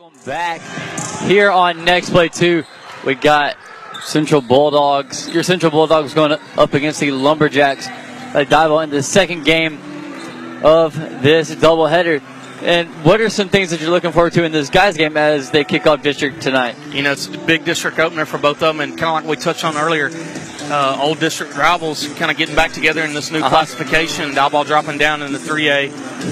Welcome back here on Next Play 2. We got Central Bulldogs. Your Central Bulldogs going up against the Lumberjacks. A dive in the second game of this doubleheader. And what are some things that you're looking forward to in this guys game as they kick off district tonight? You know, it's a big district opener for both of them, and kind of like we touched on earlier, uh, old district rivals kind of getting back together in this new uh-huh. classification. Diboll dropping down in the 3A.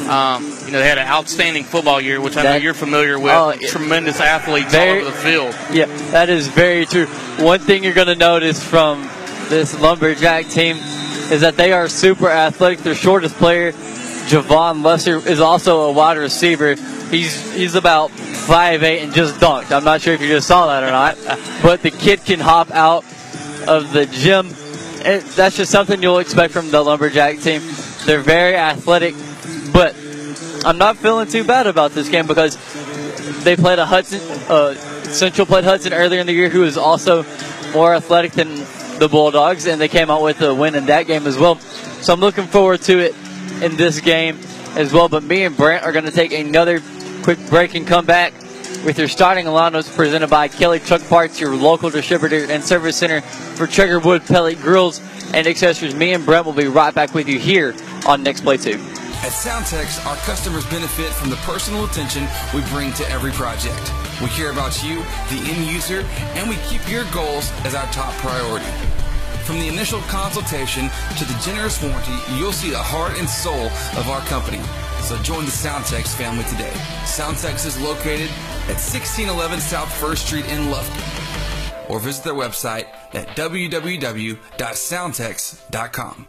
Um, you know, they had an outstanding football year, which I that, know you're familiar with. Oh, Tremendous athletes very, all over the field. Yeah, that is very true. One thing you're going to notice from this Lumberjack team is that they are super athletic. Their shortest player, Javon Lester, is also a wide receiver. He's he's about five eight and just dunked. I'm not sure if you just saw that or not, but the kid can hop out of the gym. It, that's just something you'll expect from the Lumberjack team. They're very athletic, but I'm not feeling too bad about this game because they played a Hudson, uh, Central played Hudson earlier in the year, who is also more athletic than the Bulldogs, and they came out with a win in that game as well. So I'm looking forward to it in this game as well. But me and Brent are going to take another quick break and come back with your starting lineups presented by Kelly Truck Parts, your local distributor and service center for Traeger wood pellet grills and accessories. Me and Brent will be right back with you here on Next Play 2. At Soundtex, our customers benefit from the personal attention we bring to every project. We care about you, the end user, and we keep your goals as our top priority. From the initial consultation to the generous warranty, you'll see the heart and soul of our company. So join the Soundtex family today. Soundtex is located at 1611 South First Street in Lufkin. Or visit their website at www.soundtex.com.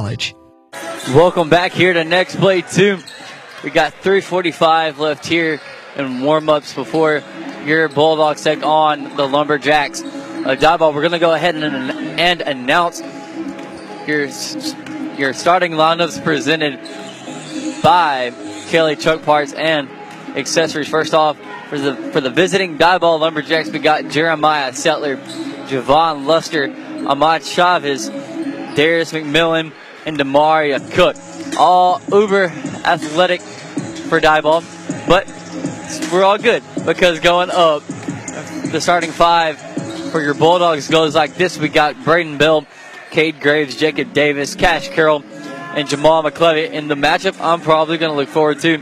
College. Welcome back here to Next Play 2. We got 345 left here in warm-ups before your Bulldogs take on the Lumberjacks. Uh, Diboll, we're going to go ahead and, and announce your, your starting lineups presented by Kelly Truck Parts and Accessories. First off, for the for the visiting Diboll Lumberjacks, we got Jeremiah Settler, Javon Luster, Ahmad Chavez, Darius McMillan, and Demaria Cook. All uber athletic for Diboll, but we're all good because going up, the starting five for your Bulldogs goes like this. We got Braden Bell, Cade Graves, Jacob Davis, Cash Carroll, and Jamal McClevy. In the matchup, I'm probably going to look forward to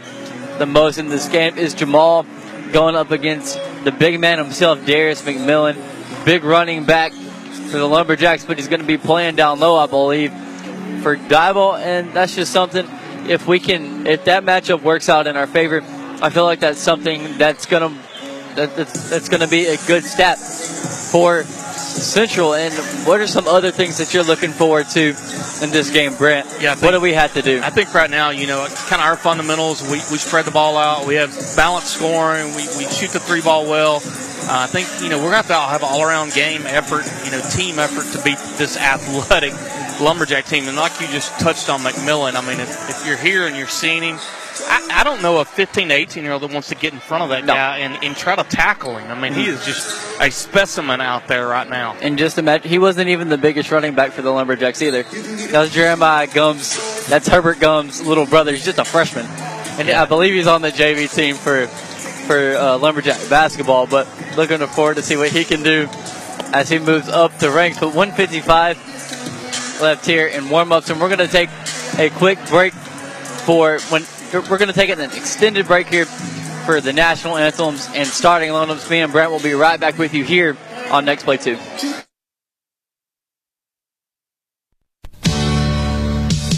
the most in this game is Jamal going up against the big man himself, Darius McMillan. Big running back for the Lumberjacks, but he's going to be playing down low, I believe for Diboll, and that's just something. If we can, if that matchup works out in our favor, I feel like that's something that's gonna that, that's, that's gonna be a good step for Central. And what are some other things that you're looking forward to in this game, Brent? Yeah, think, what do we have to do? I think right now, you know, kind of our fundamentals. We, we spread the ball out. We have balanced scoring. We, we shoot the three ball well. Uh, I think you know we're going to have to have an all around game effort, you know, team effort to beat this athletic Lumberjack team. And like you just touched on McMillan, I mean, if, if you're here and you're seeing him, I, I, don't know a 15 to 18 year old that wants to get in front of that no. guy and, and try to tackle him. I mean, he is just a specimen out there right now. And just imagine, he wasn't even the biggest running back for the Lumberjacks either. That was Jeremiah Gums. That's Herbert Gums' little brother. He's just a freshman. And yeah. I believe he's on the JV team for for uh, Lumberjack basketball, but looking forward to see what he can do as he moves up the ranks. But 155 left here in warm-ups, and we're going to take a quick break for when we're going to take an extended break here for the national anthems and starting lineups. Me and Brent will be right back with you here on Next Play 2.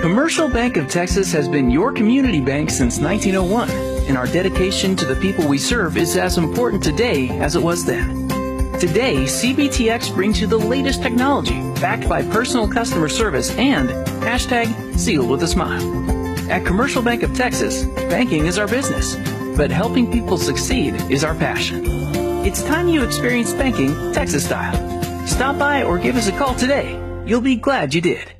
Commercial Bank of Texas has been your community bank since 1901, and our dedication to the people we serve is as important today as it was then. Today, CBTX brings you the latest technology backed by personal customer service and hashtag sealed with a smile. At Commercial Bank of Texas, banking is our business, but helping people succeed is our passion. It's time you experience banking Texas style. Stop by or give us a call today. You'll be glad you did.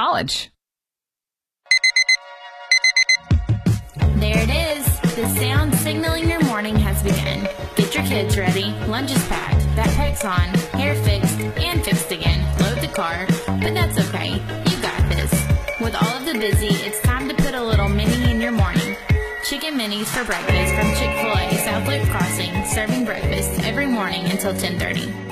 College. There it is. The sound signaling your morning has begun. Get your kids ready. Lunch is packed. Backpack's on. Hair fixed and fixed again. Load the car. But that's okay. You got this. With all of the busy, it's time to put a little mini in your morning. Chicken minis for breakfast from Chick-fil-A South Loop Crossing, serving breakfast every morning until 1030.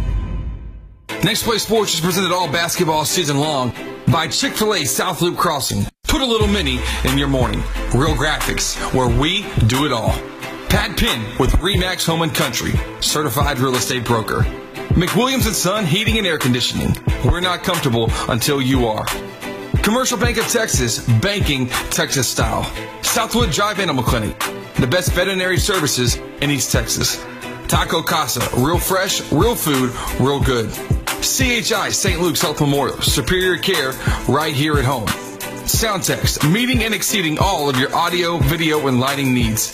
Next Play Sports is presented all basketball season long by Chick fil A South Loop Crossing. Put a little mini in your morning. Real Graphics, where we do it all. Pat Pin with Remax Home and Country, certified real estate broker. McWilliams and Son Heating and Air Conditioning. We're not comfortable until you are. Commercial Bank of Texas, banking Texas style. Southwood Drive Animal Clinic, the best veterinary services in East Texas. Taco Casa, real fresh, real food, real good. CHI St. Luke's Health Memorial, superior care right here at home. Soundtex, meeting and exceeding all of your audio, video, and lighting needs.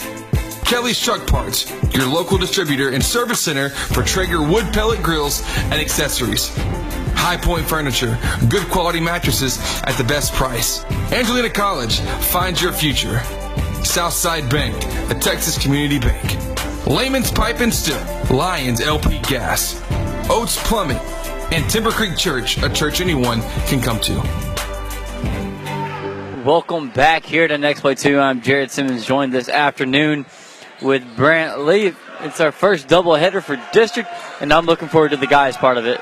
Kelly's Truck Parts, your local distributor and service center for Traeger wood pellet grills and accessories. High Point Furniture, good quality mattresses at the best price. Angelina College, find your future. Southside Bank, a Texas community bank. Layman's Pipe and Steel, Lions LP Gas. Oates Plumbing, and Timber Creek Church, a church anyone can come to. Welcome back here to Next Play 2. I'm Jared Simmons, joined this afternoon with Brant Lee. It's our first doubleheader for district, and I'm looking forward to the guys part of it.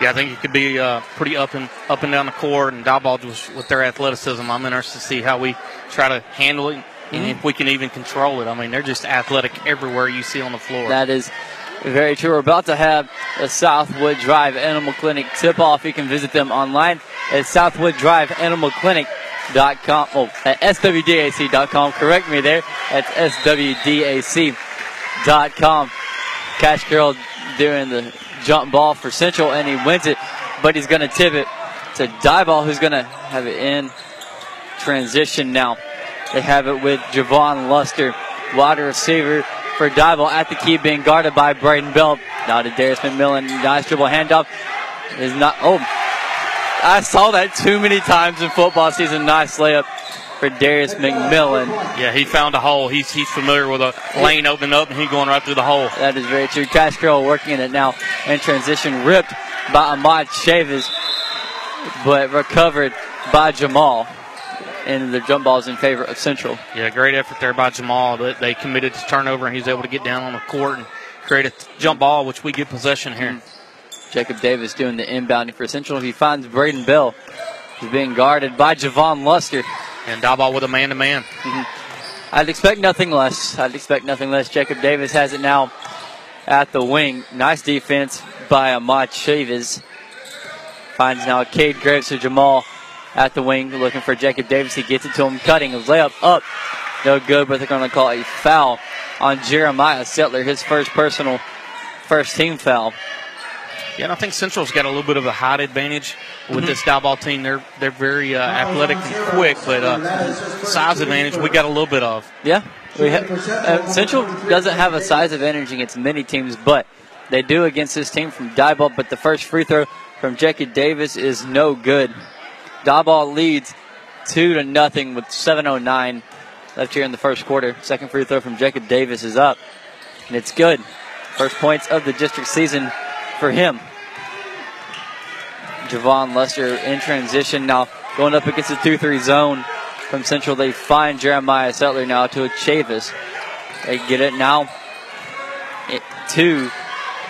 Yeah, I think it could be uh, pretty up and up and down the court, and Diboll with, with their athleticism. I'm interested to see how we try to handle it, and mm-hmm. if we can even control it. I mean, they're just athletic everywhere you see on the floor. That is very true. We're about to have a Southwood Drive Animal Clinic tip off. You can visit them online at Southwood Drive Animal Clinic. Dot com, oh, at swdac.com. Correct me there. That's swdac.com. Cash Carroll doing the jump ball for Central, and he wins it, but he's going to tip it to Diboll, who's going to have it in transition now. They have it with Javon Luster, wide receiver for Diboll at the key, being guarded by Braden Bell. Now to Darius McMillan. Nice dribble handoff. Is not. Oh, I saw that too many times in football season. Nice layup for Darius McMillan. Yeah, he found a hole. He's he's familiar with a lane opening up, and he going right through the hole. That is very true. Cash Carroll working in it now in transition, ripped by Ahmad Chavis, but recovered by Jamal and the jump ball is in favor of Central. Yeah, great effort there by Jamal. They committed to turnover, and he's able to get down on the court and create a jump ball, which we get possession here. Mm-hmm. Jacob Davis doing the inbounding for Central. He finds Braden Bell. He's being guarded by Javon Luster. And Diboll with a man to man. I'd expect nothing less. I'd expect nothing less. Jacob Davis has it now at the wing. Nice defense by Ahmad Chavez. Finds now Cade Graves to Jamal at the wing, looking for Jacob Davis. He gets it to him, cutting a layup up. No good, but they're going to call a foul on Jeremiah Settler, his first personal, first team foul. Yeah, and I think Central's got a little bit of a height advantage with Mhm. this Diboll team. They're they're very uh, athletic and quick, but uh, size advantage we got a little bit of. Yeah, uh, Central doesn't have a size advantage against many teams, but they do against this team from Diboll. But the first free throw from Jacob Davis is no good. Diboll leads two to nothing with 7:09 left here in the first quarter. Second free throw from Jacob Davis is up, and it's good. First points of the district season for him. Javon Lester in transition now, going up against the 2 3 zone from Central. They find Jeremiah Settler now to a Chavis. They get it now. It, two.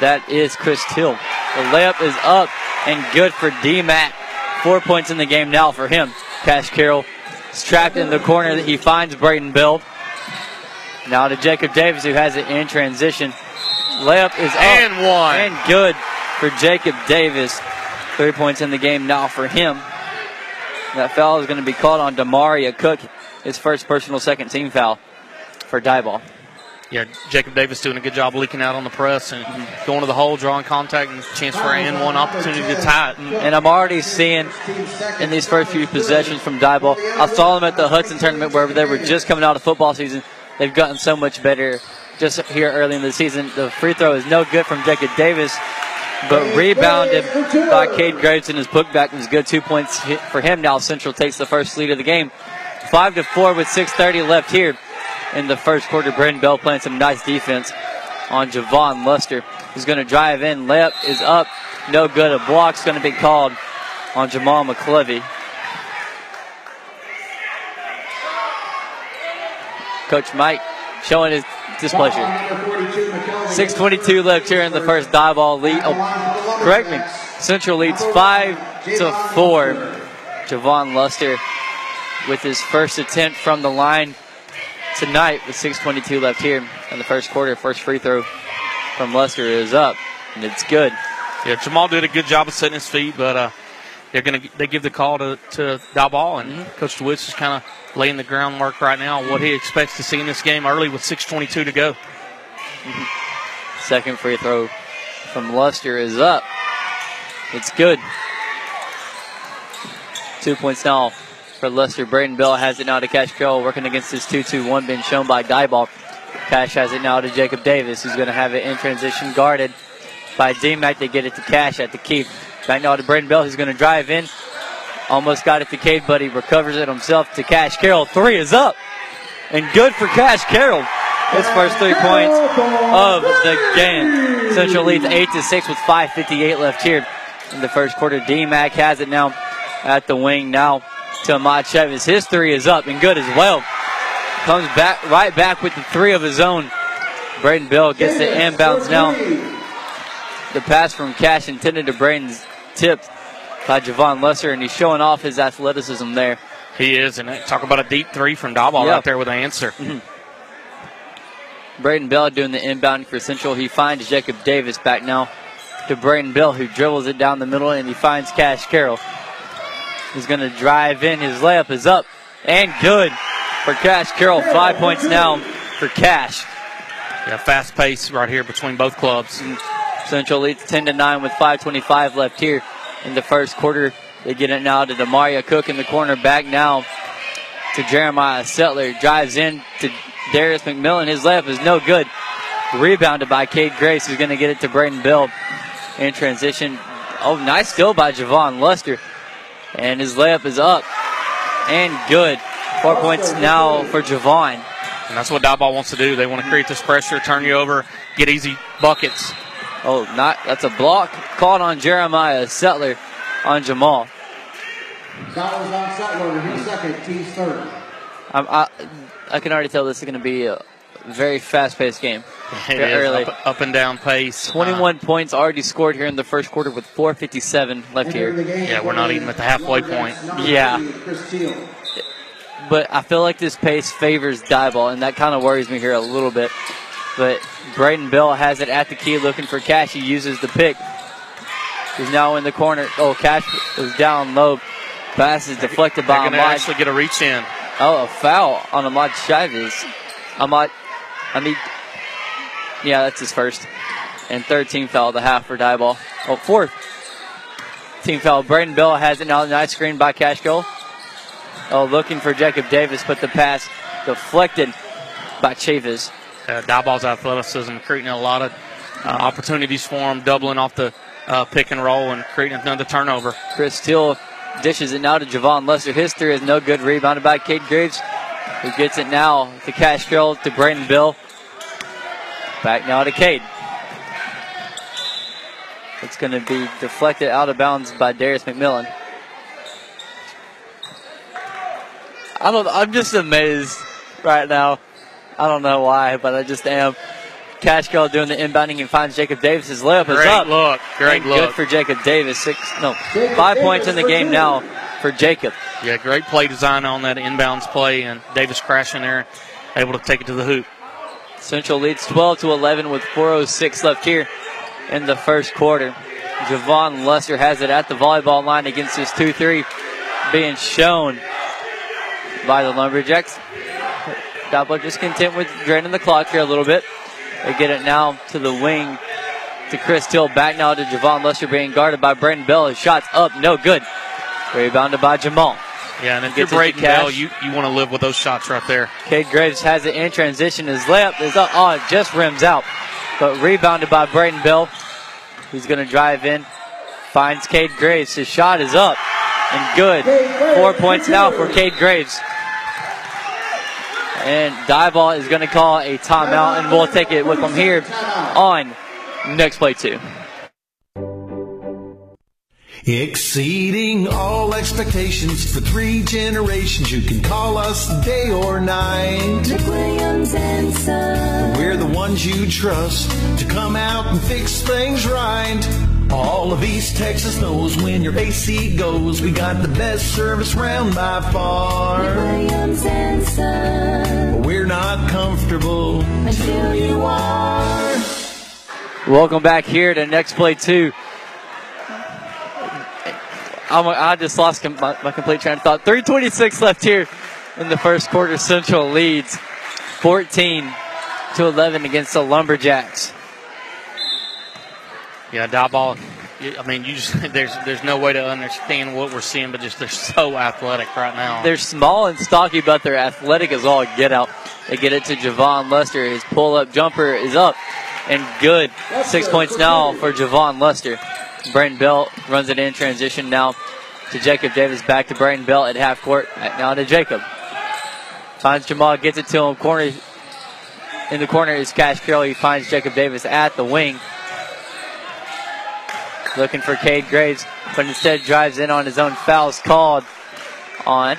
That is Chris Till. The layup is up and good for D Mac. Four points in the game now for him. Cash Carroll is trapped in the corner. That he finds Braden Bell. Now to Jacob Davis, who has it in transition. Layup is up And one. and good for Jacob Davis. Three points in the game now for him. That foul is going to be called on Demaria Cook, his first personal second team foul for Diboll. Yeah, Jacob Davis doing a good job leaking out on the press and going to the hole, drawing contact, and chance for an and one opportunity to tie it. And I'm already seeing in these first few possessions from Diboll. I saw them at the Hudson tournament where they were just coming out of football season. They've gotten so much better just here early in the season. The free throw is no good from Jacob Davis, but rebounded by Cade Graves and his putback was good. Two points for him. Now Central takes the first lead of the game. Five to four with 6:30 left here in the first quarter. Braden Bell playing some nice defense on Javon Luster. He's going to drive in. Layup is up. No good. A block's going to be called on Jamal McClevy. Coach Mike showing his displeasure. 6.22 left here in the first Diboll lead. Oh, correct me. Central leads 5 to 4. Javon Luster with his first attempt from the line tonight with 6.22 left here in the first quarter. First free throw from Luster is up, and it's good. Yeah, Jamal did a good job of setting his feet, but uh, they're gonna they give the call to to Diboll, and Coach DeWitts is kind of laying the groundwork right now. What he expects to see in this game early with 6:22 to go. Second free throw from Luster is up. It's good. Two points now for Luster. Braden Bell has it now to Cash Carroll, working against his 2 2 1 been shown by Diboll. Cash has it now to Jacob Davis, who's going to have it in transition, guarded by D Mac. They get it to Cash at the keep. Back now to Braden Bell, who's going to drive in. Almost got it to Cade, but he recovers it himself to Cash Carroll. Three is up. And good for Cash Carroll. His first three points of the game. Central leads 8 to 6 with 5.58 left here in the first quarter. D Mac has it now at the wing now to Ahmad Chavez. His three is up and good as well. Comes back right back with the three of his own. Braden Bell gets the inbounds now. The pass from Cash intended to Braden's tipped by Javon Lesser, and he's showing off his athleticism there. He is, and talk about a deep three from Diboll Yeah. right there with an answer. Mm-hmm. Braden Bell doing the inbound for Central. He finds Jacob Davis back now to Braden Bell, who dribbles it down the middle, and he finds Cash Carroll. He's going to drive in. His layup is up and good for Cash Carroll. Five points now for Cash. Yeah, fast pace right here between both clubs. Mm. Central leads 10 to 9 with 5.25 left here in the first quarter. They get it now to Demaria Cook in the corner. Back now to Jeremiah Settler. Drives in to Darius McMillan. His layup is no good. Rebounded by Cade Graves, who's going to get it to Braden Bell in transition. Oh, nice steal by Javon Luster. And his layup is up and good. Four points now for Javon. And that's what Diboll wants to do. They want to create this pressure, turn you over, get easy buckets. Oh, not that's a block called on Jeremiah Settler on Jamal. Foul is on Sutler, his second, team's third. I'm, I, I can already tell this is going to be a, very fast-paced game. It early. up, up and down pace. 21 points already scored here in the first quarter with 4:57 left here. Uh, yeah, we're not even at the halfway point. Yeah. But I feel like this pace favors Diboll, and that kind of worries me here a little bit. But Braden Bell has it at the key looking for Cash. He uses the pick. He's now in the corner. Oh, Cash is down low. Pass is deflected They're by to Ahmad. actually get a reach in. Oh, a foul on Ahmad Chavez. Ahmad, I mean, yeah, that's his first. And third team foul, the half for Diboll. Oh, fourth team foul. Braden Bell has it now. Nice screen by Cashco. Oh, looking for Jacob Davis, but the pass deflected by Chavez. Uh, Diboll's athleticism creating a lot of uh, opportunities for him, doubling off the uh, pick and roll and creating another turnover. Chris Steele dishes it now to Javon Lester. His three is no good. Rebounded by Cade Graves, who gets it now to Cash Carroll to Braden Bell. Back now to Cade. It's going to be deflected out of bounds by Darius McMillan. I don't. I'm just amazed right now. I don't know why, but I just am. Cash Carroll doing the inbounding and finds Jacob Davis's layup is Great up. look. Great And look. Good for Jacob Davis. Six, no, five points in the game now for Jacob. Yeah, great play design on that inbounds play, and Davis crashing there, able to take it to the hoop. Central leads 12 to 11 with 4:06 left here in the first quarter. Javon Lester has it at the volleyball line against his 2-3 being shown by the Lumberjacks. Double just content with draining the clock here a little bit. They get it now to the wing to Chris Till. Back now to Javon Lester being guarded by Brandon Bell. His shot's up, no good. Rebounded by Jamal. Yeah, and if Gets you're to Braden Bell, you, you want to live with those shots right there. Cade Graves has it in transition. His layup is up. Oh, it just rims out. But rebounded by Braden Bell. He's going to drive in. Finds Cade Graves. His shot is up and good. Four points now for Cade Graves. And Diboll is going to call a timeout, and we'll take it with them here on next play two. Exceeding all expectations for three generations. You can call us day or night. Williams and Son. We're the ones you trust to come out and fix things right. All of East Texas knows when your AC goes, we got the best service round by far. Williams and Son. We're not comfortable Until you are. Welcome back here to next play two. I'm, I just lost com- my, my complete train of thought. 326 left here in the first quarter. Central leads 14 to 11 against the Lumberjacks. Yeah, Diboll. I mean, you just there's there's no way to understand what we're seeing, but just they're so athletic right now. They're small and stocky, but they're athletic as all get out. They get it to Javon Lester. His pull up jumper is up and good. Six points now for Javon Lester. Braden Bell runs it in transition now to Jacob Davis. Back to Braden Bell at half court. Now to Jacob. Finds Jamal, gets it to him. Corner in the corner is Cash Carroll. He finds Jacob Davis at the wing. Looking for Cade Graves, but instead drives in on his own fouls called on.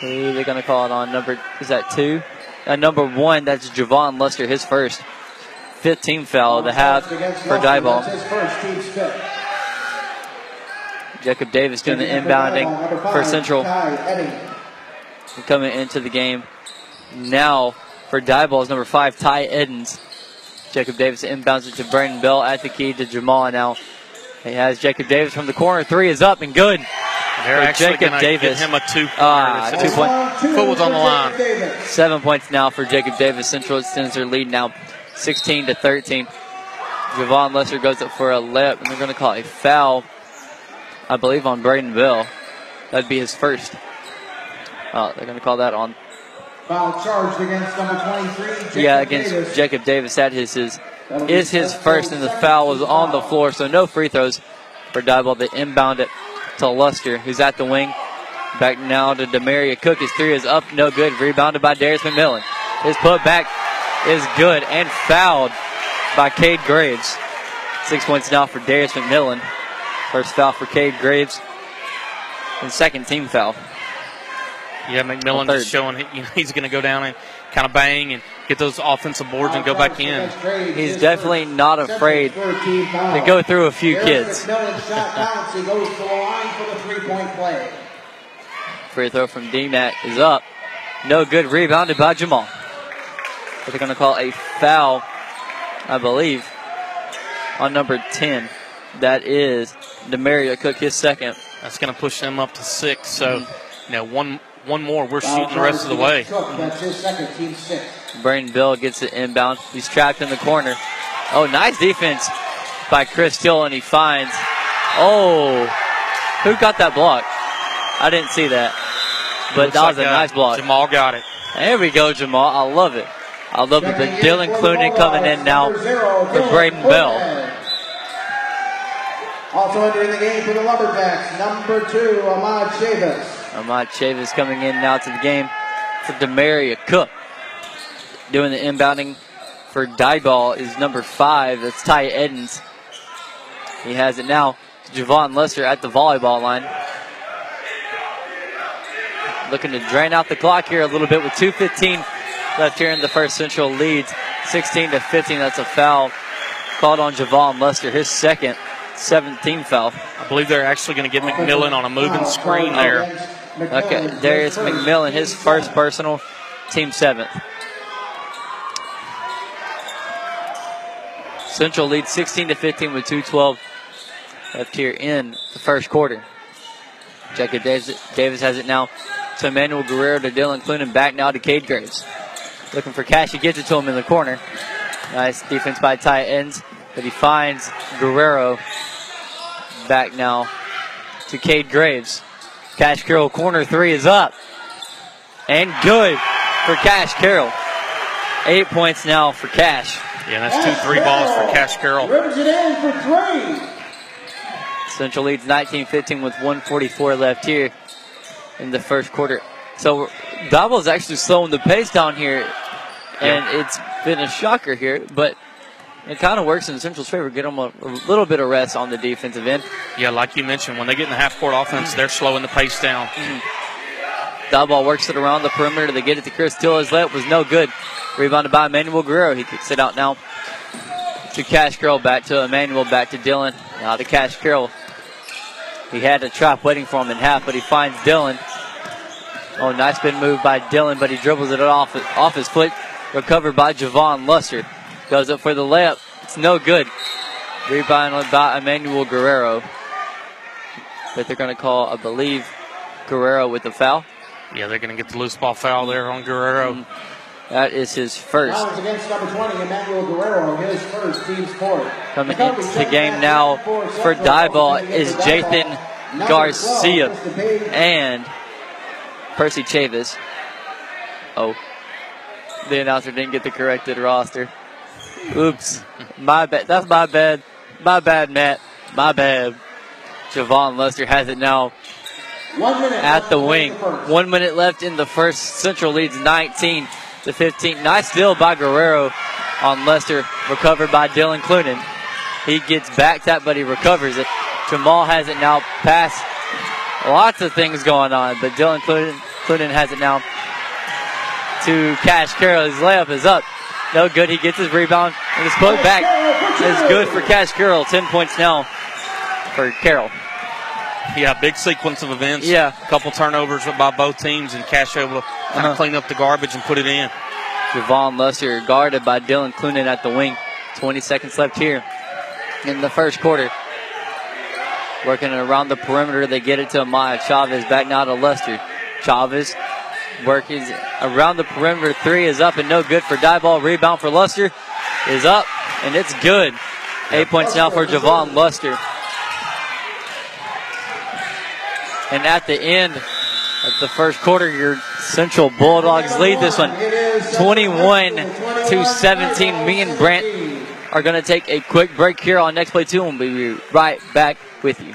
Who are they going to call it on? Number is that two? Uh, number one, that's Javon Lester, his first. 15 foul, the half for Diboll. That's his first team's fifth. Jacob Davis doing the inbounding for Central. Coming into the game now for Diboll's, number five, Ty Edens. Jacob Davis inbounds it to Brandon Bell at the key to Jamal now. He has Jacob Davis from the corner. Three is up and good. They're for actually Jacob Davis. give him a two pointer. Ah, two point. Foot was on the line. Seven points now for Jacob Davis. Central extends their lead now 16 to 13. Javon Lester goes up for a layup, and they're going to call a foul, I believe, on Braden Bell. That'd be his first. Oh, they're going to call that on. Foul charged against number 23. Jacob yeah, against Davis. Jacob Davis. That is his is his first, and the foul was on the floor, so no free throws for Diboll. They inbound it to Luster, who's at the wing. Back now to Demaria Cook. His three is up, no good. Rebounded by Darius McMillan. His putback is good and fouled by Cade Graves. Six points now for Darius McMillan. First foul for Cade Graves. And second team foul. Yeah, McMillan is showing you know, he's going to go down and kind of bang and get those offensive boards and go back in. He's definitely not afraid to go through a few kids. McMillan shot bounce. He goes to the line for the three-point play. Free throw from DMAC is up. No good. Rebounded by Jamal. But they're going to call a foul, I believe, on number 10. That is Demaria Cook, his second. That's going to push them up to six. So, you know, one one more, we're shooting the rest of the way. That's his second, team six. Braden Bell gets it inbound. He's trapped in the corner. Oh, nice defense by Chris Till, and he finds. Oh, who got that block? I didn't see that. But Looks that was like, a uh, nice block. Jamal got it. There we go, Jamal. I love it. I love it. But Dylan Clunan coming in now for Braden Bell. Also entering the game for the Lumberjacks, number two, Ahmad Chavis. Ahmad Chavis coming in now to the game for Demaria Cook. Doing the inbounding for Diboll is number five. That's Ty Edens. He has it now. Javon Lester at the volleyball line. Looking to drain out the clock here a little bit with 2.15 left here in the first Central leads. 16 to 15. That's a foul called on Javon Lester, his second 17 foul. I believe they're actually going to get McMillan on a moving screen there. Okay, Darius McMillan, his first personal, team seventh. Central leads 16 to 15 with 212 left here in the first quarter. Jacob Davis, Davis has it now to Emmanuel Guerrero to Dylan Clunan. Back now to Cade Graves. Looking for Cash. He gets it to him in the corner. Nice defense by Ty Edens, but he finds Guerrero. Back now to Cade Graves. Cash Carroll corner three is up. And good for Cash Carroll. Eight points now for Cash. Yeah, that's two three balls for Cash Carroll. Rivers it in for three. Central leads 19-15 with 144 left here in the first quarter. So Diboll's actually slowing the pace down here, and it's been a shocker here, but it kind of works in the Central's favor. Get them a, a, little bit of rest on the defensive end. Yeah, like you mentioned, when they get in the half court offense, they're slowing the pace down. Mm-hmm. Diboll works it around the perimeter. They get it to Chris Till. His layup was no good. Rebounded by Emmanuel Guerrero. He kicks it out now to Cash Carroll. Back to Emmanuel. Back to Dylan. Now to Cash Carroll. He had a trap waiting for him in half, but he finds Dylan. Oh, nice spin move by Dylan, but he dribbles it off, off his foot. Recovered by Javon Luster. Goes up for the layup. It's no good. Rebounded by Emmanuel Guerrero. But they're going to call, I believe, Guerrero with the foul. Yeah, they're going to get the loose ball foul there on Guerrero. Mm-hmm. That is his first. Foul against number 20, Emmanuel Guerrero, his first team sport. Coming into the game now for Diboll is Jathan Garcia and Percy Chavis. Oh, the announcer didn't get the corrected roster. Oops, my bad. That's my bad. My bad, Matt. My bad. Javon Lester has it now at the wing. One minute left in the first. Central leads 19 to 15. Nice steal by Guerrero on Lester, recovered by Dylan Clunan. He gets back that, but he recovers it. Jamal has it now past lots of things going on, but Dylan Clunan, Clunan has it now to Cash Carroll. His layup is up. No good. He gets his rebound and his put back is good for Cash Carroll. 10 points now for Carroll. Yeah, big sequence of events. Yeah. A couple turnovers by both teams and Cash able to kind of uh-huh. clean up the garbage and put it in. Javon Lester guarded by Dylan Clunan at the wing. 20 seconds left here in the first quarter. Working around the perimeter, they get it to Amaya Chavez. Back now to Lester. Chavez working around the perimeter. Three is up and no good for Diboll. Rebound for Luster is up and it's good. Eight points now for Javon Luster. And at the end of the first quarter, your Central Bulldogs lead this one 21 to 17. Me and Brant are going to take a quick break here on Next Play 2 and we'll be right back with you.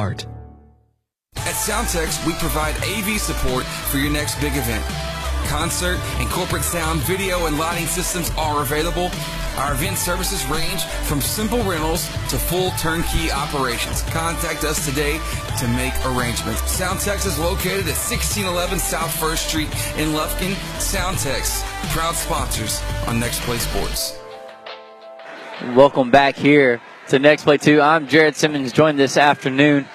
At Soundtex, we provide AV support for your next big event. Concert and corporate sound, video, and lighting systems are available. Our event services range from simple rentals to full turnkey operations. Contact us today to make arrangements. Soundtex is located at 1611 South First Street in Lufkin. Soundtex, proud sponsors on Next Play Sports. Welcome back here to Next Play 2. I'm Jared Simmons, joined this afternoon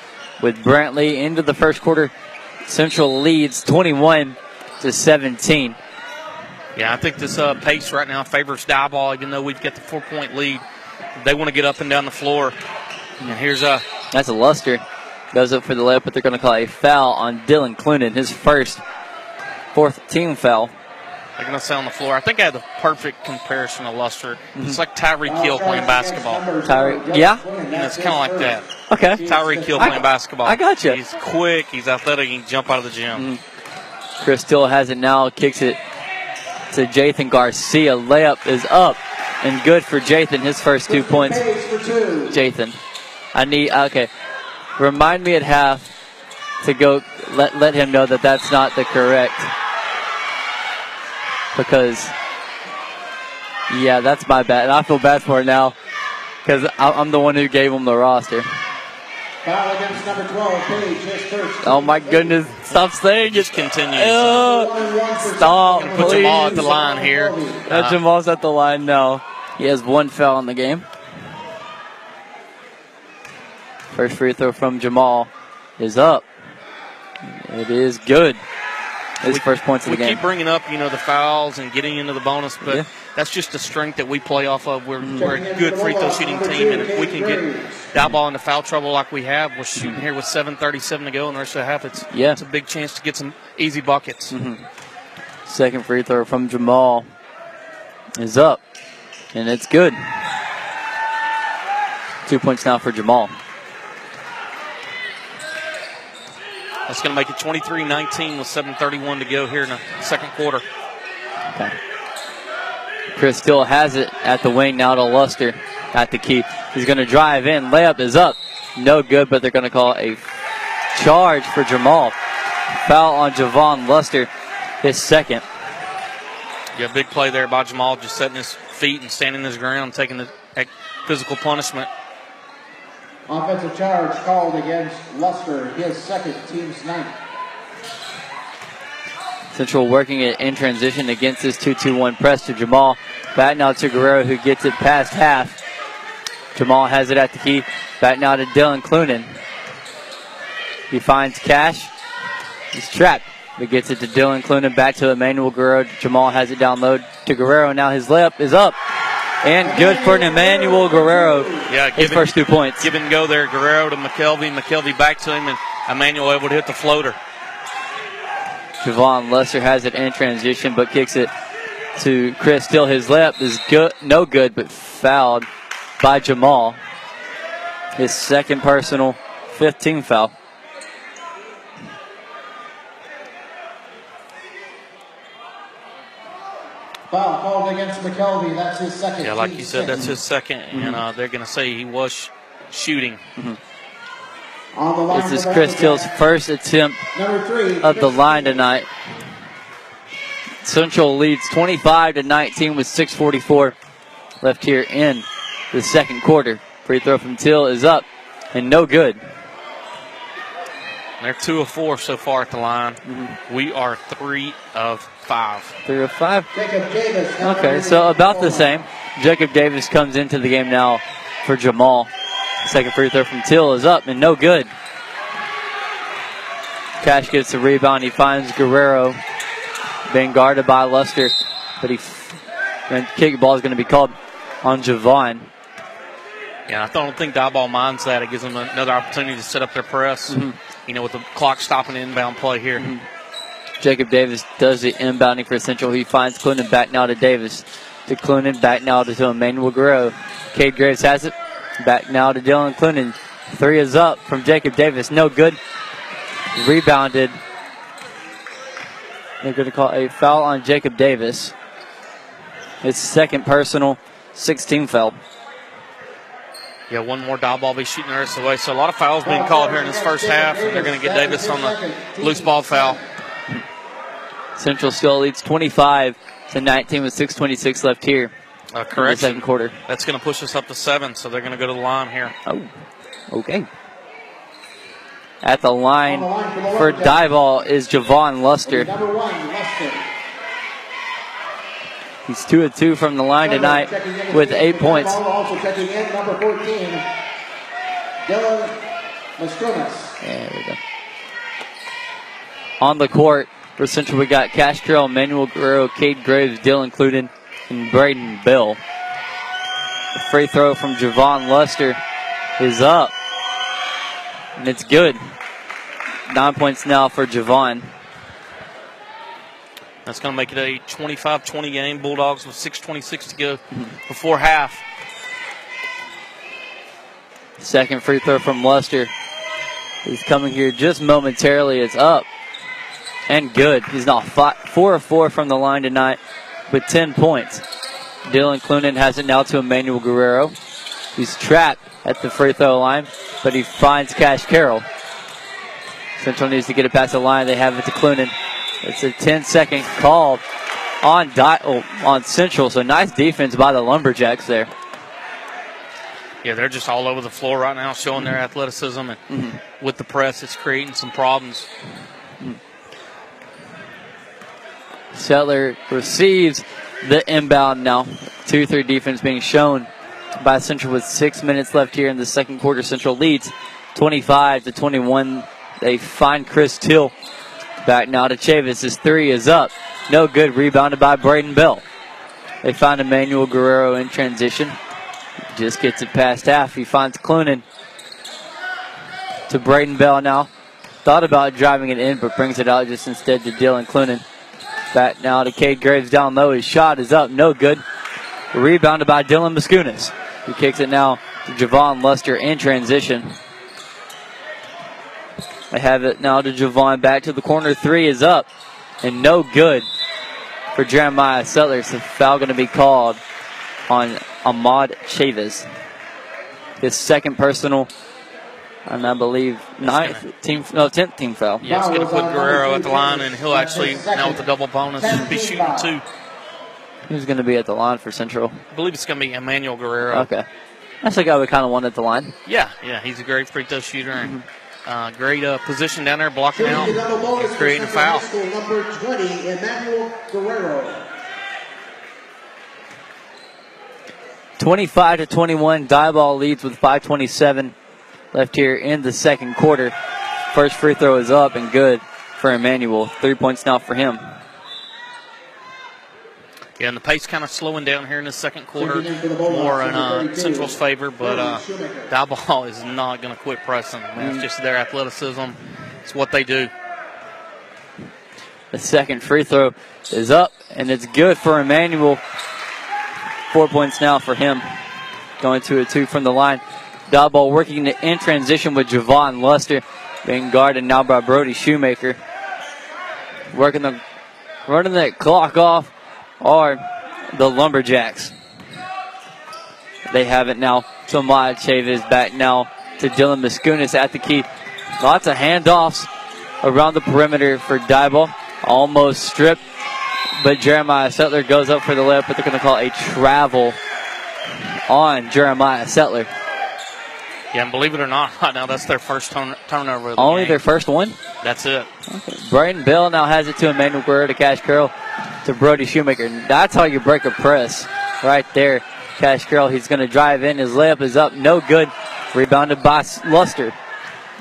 with Brantley into the first quarter. Central leads 21 to 17. Yeah, I think this uh, pace right now favors Diboll, even though we've got the four point lead. They want to get up and down the floor. And here's a. That's a Luster. Goes up for the layup, but they're going to call a foul on Dylan Clunan, his first fourth team foul. They're going to stay on the floor. I think I had the perfect comparison to Luster. Mm-hmm. It's like Tyreek Hill playing basketball. Tyreek, yeah? And it's kind of like that. Okay. Tyreek Hill playing I, basketball. I got you. He's quick, he's athletic, he can jump out of the gym. Mm-hmm. Chris Till has it now, kicks it to Jathan Garcia. Layup is up and good for Jathan, his first two points. Jathan. I need, okay. Remind me at half to go let, let him know that that's not the correct because yeah, that's my bad. And I feel bad for it now because I'm the one who gave him the roster. Foul against number 12, Page, first. Oh my goodness! Stop saying Just continue. Uh, stop, Gonna put please. Jamal at the line here. Uh, Uh, Jamal's at the line now. He has one foul in the game. First free throw from Jamal is up. It is good. His we, first points of the game. keep bringing up, you know, the fouls and getting into the bonus, but Yeah. that's just the strength that we play off of. We're, mm. we're a good free throw shooting team, and if we can get that ball into foul trouble like we have, we're shooting here with 7:37 to go, and the rest of the half, it's Yeah. it's a big chance to get some easy buckets. Mm-hmm. Second free throw from Jamal is up, and it's good. Two points now for Jamal. That's going to make it 23-19 with 7:31 to go here in the second quarter. Okay. Chris Till has it at the wing now to Luster at the key. He's going to drive in. Layup is up. No good, but they're going to call a charge for Jamal. Foul on Javon Luster, his second. Yeah, big play there by Jamal, just setting his feet and standing his ground, taking the physical punishment. Offensive charge called against Luster, his second, team's ninth. Central working it in transition against this 2-2-1 press to Jamal. Back now to Guerrero who gets it past half. Jamal has it at the key. Back now to Dylan Clunan. He finds Cash. He's trapped. But gets it to Dylan Clunan. Back to Emmanuel Guerrero. Jamal has it down low to Guerrero. Now his layup is up. And good for Emmanuel Guerrero. Yeah, his first two points. Give and go there, Guerrero to McKelvey, McKelvey back to him, and Emmanuel able to hit the floater. Javon Lester has it in transition, but kicks it to Chris. Still, his layup is good, no good, but fouled by Jamal. His second personal, 15 foul. Foul called against McKelvey, that's his second. Yeah, like team's you said, that's his 2nd and mm-hmm. uh, they're going to say he was sh- shooting. Mm-hmm. On the line This is Chris Lumberjacks, Till's first attempt Number three. of the line tonight. Central leads 25 to 19 with 6:44 left here in the second quarter. Free throw from Till is up and no good. They're two of four so far at the line. Mm-hmm. We are three of five. Three of five. Jacob Davis. Okay, so about the same. Jacob Davis comes into the game now for Jamal. Second free throw from Till is up and no good. Cash gets the rebound. He finds Guerrero being guarded by Luster, but he and kick ball is going to be called on Javon. Yeah, I don't think Diboll minds that. It gives them another opportunity to set up their press. Mm-hmm. You know, with the clock stopping inbound play here. Jacob Davis does the inbounding for Central. He finds Clunan back now to Davis. To Clunan, back now to Emmanuel Guerrero. Cade Graves has it. Back now to Dylan Clunan. Three is up from Jacob Davis. No good. Rebounded. They're going to call a foul on Jacob Davis. His second personal, 16 foul. Yeah, one more dog ball be shooting the rest of the way. So a lot of fouls being called here in this first half. They're going to get Davis on the loose ball foul. Central still leads 25 to 19 with 6:26 left here. Uh, in the second quarter. That's going to push us up to seven. So they're going to go to the line here. Oh, okay. At the line for Diboll is Javon Luster. Number one, Lester. He's two of two from the line tonight with eight points. Also checking in, number 14, Dylan Mastronas. There we go. On the court for Central, we got Carroll, Manuel Guerrero, Cade Graves, Dylan Clunan, and Braden Bell. The free throw from Javon Luster is up, and it's good. Nine points now for Javon. That's going to make it a 25 20 game. Bulldogs with 6.26 to go mm-hmm. before half. Second free throw from Luster is coming here just momentarily. It's up and good. He's now five, four of four from the line tonight with 10 points. Dylan Clunan has it now to Emmanuel Guerrero. He's trapped at the free throw line, but he finds Cash Carroll. Central needs to get it past the line. They have it to Clunan. It's a 10 second call on oh, on Central. So nice defense by the Lumberjacks there. Yeah, they're just all over the floor right now, showing their athleticism. And mm-hmm. with the press, it's creating some problems. Mm-hmm. Settler receives the inbound now. 2 3 defense being shown by Central with six minutes left here in the second quarter. Central leads 25 to 21. They find Chris Till. Back now to Chavis. His three is up. No good. Rebounded by Braden Bell. They find Emmanuel Guerrero in transition. Just gets it past half. He finds Clunan to Braden Bell now. Thought about driving it in, but brings it out just instead to Dylan Clunan. Back now to Cade Graves down low. His shot is up. No good. Rebounded by Dylan Mascunas. He kicks it now to Javon Luster in transition. They have it now to Javon. Back to the corner. Three is up. And no good for Jeremiah Settler. So foul going to be called on Ahmad Chavis. His second personal, and I believe ninth team, no tenth team foul. Yeah, it's going to put Guerrero at the line, and he'll actually, now with the double bonus, be shooting two. Who's going to be at the line for Central? I believe it's going to be Emmanuel Guerrero. Okay, that's the guy we kind of want at the line. Yeah, yeah, he's a great free throw shooter and uh, great uh, position down there, blocking out, and creating a foul. School number 20, Emmanuel Guerrero. 25 to 21, Diboll leads with 5:27 left here in the second quarter. First free throw is up and good for Emmanuel. Three points now for him. Yeah, and the pace kind of slowing down here in the second quarter, more in uh, Central's favor, but uh, ball is not going to quit pressing. That's just their athleticism. It's what they do. The second free throw is up and it's good for Emmanuel. Four points now for him. Going to a two from the line. Diboll working in transition with Javon Luster being guarded now by Brody Shoemaker. Working the running that clock off are the Lumberjacks. They have it now. So Maya Chavis back now to Dylan Mascunas at the key. Lots of handoffs around the perimeter for Diboll. Almost stripped, but Jeremiah Settler goes up for the layup, but they're going to call a travel on Jeremiah Settler. Yeah, and believe it or not, right now that's their first turn- turnover. Of the Only game. their first one. That's it. Braden Bell now has it to Emmanuel Guerrero to Cash Carroll to Brody Shoemaker. That's how you break a press right there. Cash Carroll, he's going to drive in. His layup is up. No good. Rebounded by Luster.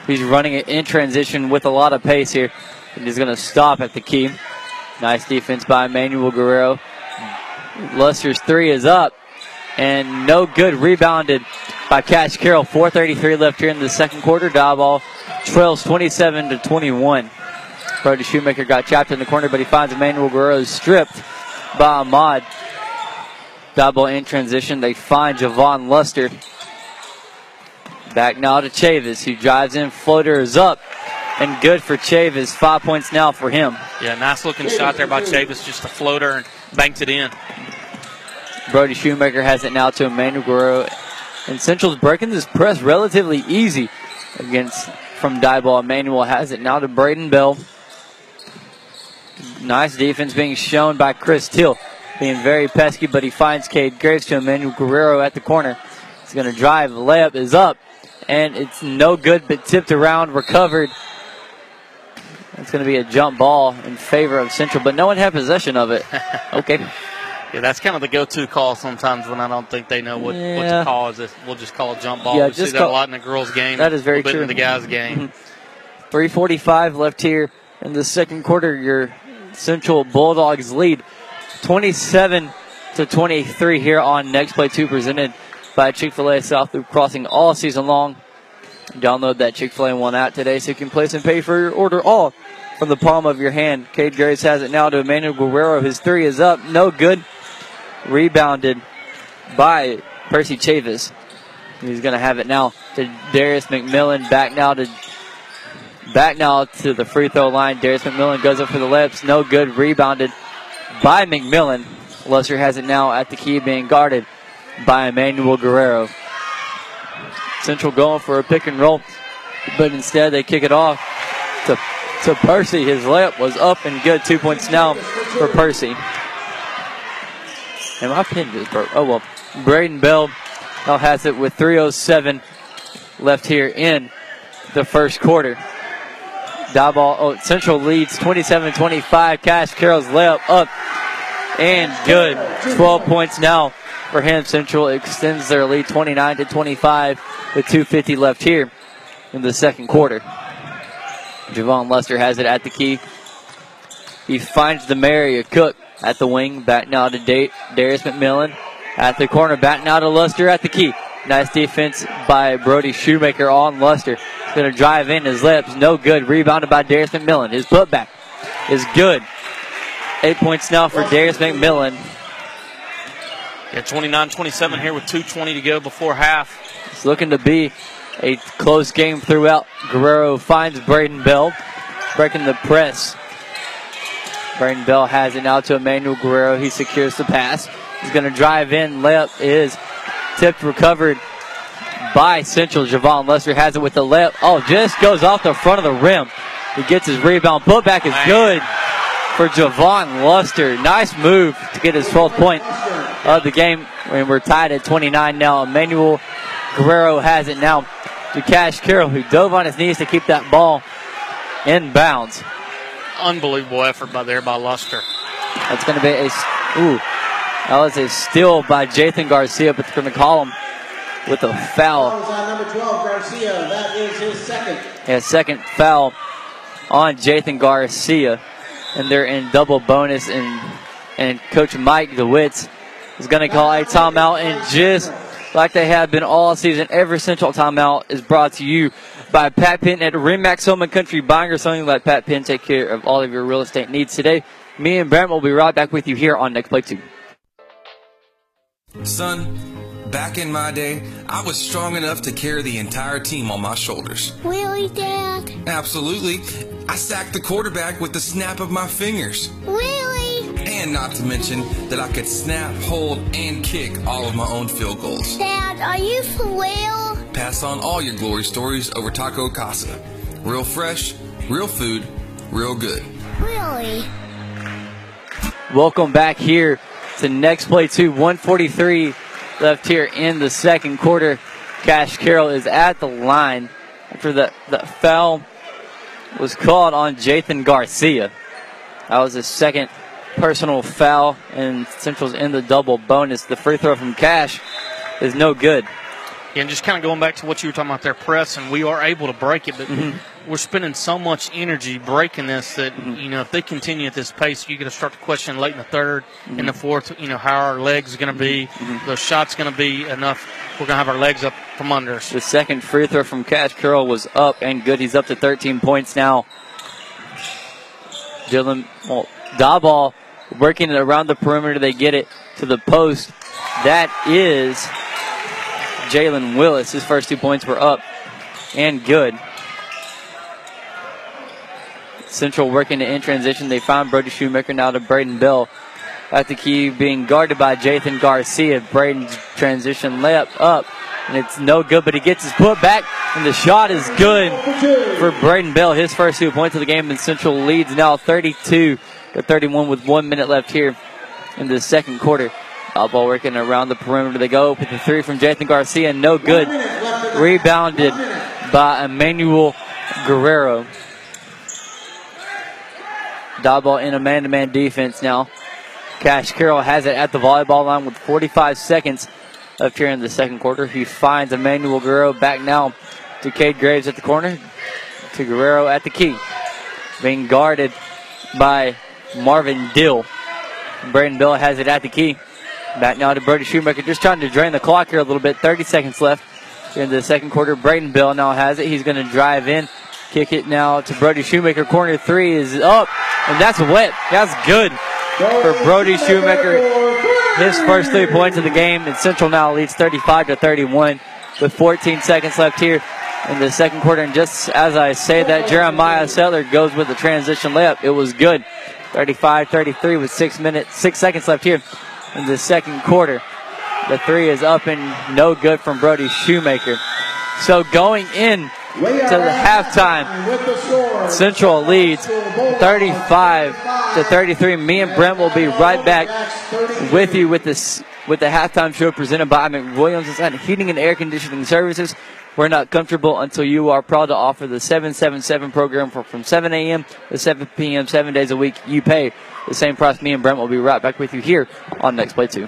He's running it in transition with a lot of pace here. And he's going to stop at the key. Nice defense by Emmanuel Guerrero. Luster's three is up. And no good. Rebounded by Cash Carroll. 4:33 left here in the second quarter. Diboll trails 27 to 21. Brody Shoemaker got trapped in the corner, but he finds Emmanuel Guerrero stripped by Ahmad. Double in transition. They find Javon Luster. Back now to Chavis, who drives in. Floater is up and good for Chavis. Five points now for him. Yeah, nice looking shot there by Chavis. Just a floater and banked it in. Brody Shoemaker has it now to Emmanuel Guerrero. And Central's breaking this press relatively easy against from Diboll. Emmanuel has it now to Braden Bell. Nice defense being shown by Chris Till. Being very pesky, but he finds Cade Graves to Emmanuel Guerrero at the corner. He's going to drive. The layup is up. And it's no good, but tipped around, recovered. It's going to be a jump ball in favor of Central, but no one had possession of it. Okay. Yeah, that's kind of the go-to call sometimes when I don't think they know what, what to call. Is it, we'll just call a jump ball. Yeah, we see that a lot in the girls' game. That is very a little bit true. in the guys' mm-hmm. game. 345 left here in the second quarter. Your Central Bulldogs lead 27 to 23 here on Next Play 2 presented by Chick-fil-A South Loop Crossing all season long. Download that Chick-fil-A one app today so you can place and pay for your order all from the palm of your hand. Cade Graves has it now to Emmanuel Guerrero. His three is up. No good. Rebounded by Percy Chavis. He's going to have it now to Darius McMillan. Back now to Back now to the free throw line. Darius McMillan goes up for the lips. No good. Rebounded by McMillan. Luster has it now at the key being guarded by Emmanuel Guerrero. Central going for a pick and roll, but instead they kick it off to, to Percy. His layup was up and good. Two points now for Percy. And my pin just broke. Oh well. Braden Bell now has it with 307 left here in the first quarter. Diboll, oh, Central leads 27-25. Cash Carroll's layup up and good. 12 points now for him. Central extends their lead 29 to 25 with 250 left here in the second quarter. Javon Luster has it at the key. He finds Demaria Cook at the wing. Back now to da- Darius McMillan at the corner. Back now to Luster at the key. Nice defense by Brody Shoemaker on Luster. He's going to drive in his lips. No good. Rebounded by Darius McMillan. His putback is good. Eight points now for Darius McMillan. Yeah, 29-27 here with 2.20 to go before half. It's looking to be a close game throughout. Guerrero finds Braden Bell, breaking the press. Braden Bell has it now to Emmanuel Guerrero. He secures the pass. He's going to drive in. Layup is tipped, recovered by Central. Javon Luster has it with the layup. Oh, just goes off the front of the rim. He gets his rebound. Putback is good for Javon Luster. Nice move to get his 12th point of the game. And we're tied at 29 now. Emmanuel Guerrero has it now to Cash Carroll, who dove on his knees to keep that ball in bounds. Unbelievable effort by there by Luster. That's going to be a ooh. That was a steal by Jathan Garcia, but they're going to call him with a foul. Fouls on number 12, Garcia. That is his second. Yeah, second foul on Jathan Garcia, and they're in double bonus. And and Coach Mike DeWitz is going to call a timeout, and just like they have been all season, every central timeout is brought to you by Pat Penn at Remax Home and Country Buying or Selling. Let Pat Penn take care of all of your real estate needs today. Me and Brent will be right back with you here on Next Play Two. Son, back in my day, I was strong enough to carry the entire team on my shoulders. Really, Dad? Absolutely. I sacked the quarterback with the snap of my fingers. Really? And not to mention that I could snap, hold, and kick all of my own field goals. Dad, are you for real? Pass on all your glory stories over Taco Casa. Real fresh, real food, real good. Really? Welcome back here to next play two. 143 left here in the second quarter. Cash Carroll is at the line after the, the foul was called on Jathan Garcia. That was his second personal foul, and Central's in the double bonus. The free throw from Cash is no good. Yeah, and just kind of going back to what you were talking about there, press, and we are able to break it, but mm-hmm. we're spending so much energy breaking this that mm-hmm. you know if they continue at this pace, you're going to start to question late in the 3rd in the mm-hmm. fourth. You know how our legs are going to be, the shots going to be enough. We're going to have our legs up from under us. The second free throw from Cash Carroll was up and good. He's up to 13 points now. Dylan, well, Diboll working it around the perimeter. They get it to the post. That is Jalen Willis. His first two points were up and good. Central working in transition. They found Brody Shoemaker now to Braden Bell at the key, being guarded by Jathan Garcia. Braden's transition layup up, and it's no good, but he gets his put back, and the shot is good for Braden Bell. His first two points of the game, and Central leads now 32 to 31 with one minute left here in the second quarter. Ball ball working around the perimeter. They go with the three from Jathan Garcia, no good. Rebounded by Emmanuel Guerrero. Dog ball in a man-to-man defense now. Cash Carroll has it at the volleyball line with 45 seconds left here in the second quarter. He finds Emmanuel Guerrero back now to Cade Graves at the corner. To Guerrero at the key. Being guarded by Marvin Dill. Braden Bell has it at the key. Back now to Brody Shoemaker, just trying to drain the clock here a little bit. 30 seconds left in the second quarter. Braden Bell now has it. He's going to drive in. Kick it now to Brody Shoemaker. Corner three is up, and that's wet. That's good for Brody Shoemaker. His first three points of the game, and Central now leads 35 to 31 with 14 seconds left here in the second quarter. And just as I say that, Jeremiah Settler goes with the transition layup. It was good. 35-33 with six minutes, six seconds left here in the second quarter. The three is up and no good from Brody Shoemaker. So going in to the halftime, Central leads 35 to 33. Me and Brent will be right back with you with this with the halftime show presented by McWilliams and Heating and Air Conditioning Services. We're not comfortable until you are proud to offer the 777 program for, from 7 a.m. to 7 p.m. seven days a week. You pay the same price. Me and Brent will be right back with you here on Next Play 2.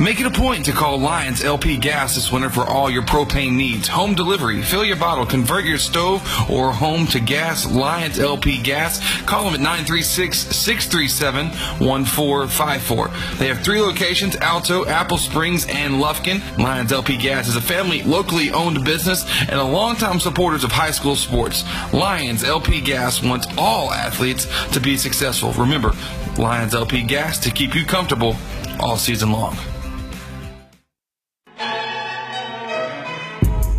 Make it a point to call Lions LP Gas this winter for all your propane needs. Home delivery, fill your bottle, convert your stove, or home to gas. Lions LP Gas. Call them at 936-637-1454. They have three locations, Alto, Apple Springs, and Lufkin. Lions LP Gas is a family, locally owned business and a longtime supporters of high school sports. Lions LP Gas wants all athletes to be successful. Remember, Lions LP Gas to keep you comfortable all season long.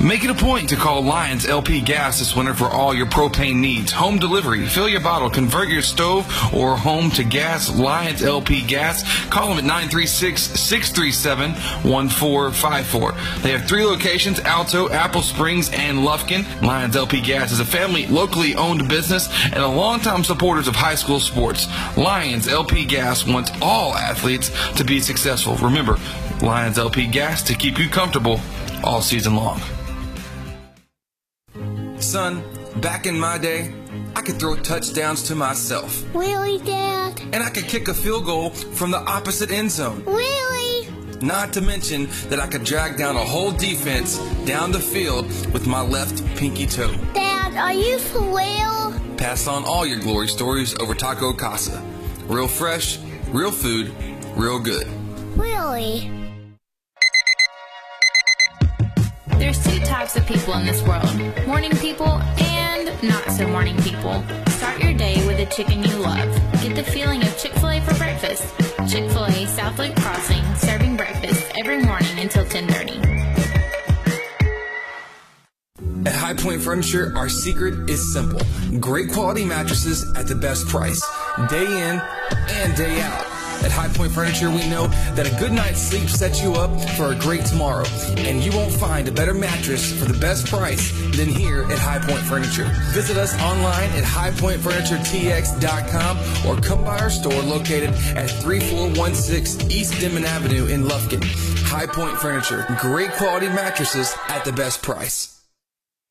Make it a point to call Lions LP Gas this winter for all your propane needs. Home delivery, fill your bottle, convert your stove, or home to gas. Lions LP Gas. Call them at 936-637-1454. They have three locations, Alto, Apple Springs, and Lufkin. Lions LP Gas is a family, locally owned business and a longtime supporters of high school sports. Lions LP Gas wants all athletes to be successful. Remember, Lions LP Gas to keep you comfortable all season long. Son, back in my day, I could throw touchdowns to myself. Really, Dad? And I could kick a field goal from the opposite end zone. Really? Not to mention that I could drag down a whole defense down the field with my left pinky toe. Dad, are you for real? Pass on all your glory stories over Taco Casa. Real fresh, real food, real good. Really? Types of people in this world morning people and not so morning people. Start your day with a chicken you love. Get the feeling of Chick fil A for breakfast. Chick fil A South Lake Crossing, serving breakfast every morning until 1030. At High Point Furniture, our secret is simple great quality mattresses at the best price, day in and day out. At High Point Furniture, we know that a good night's sleep sets you up for a great tomorrow, and you won't find a better mattress for the best price than here at High Point Furniture. Visit us online at highpointfurnituretx.com or come by our store located at 3416 East Denman Avenue in Lufkin. High Point Furniture, great quality mattresses at the best price.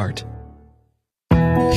heart.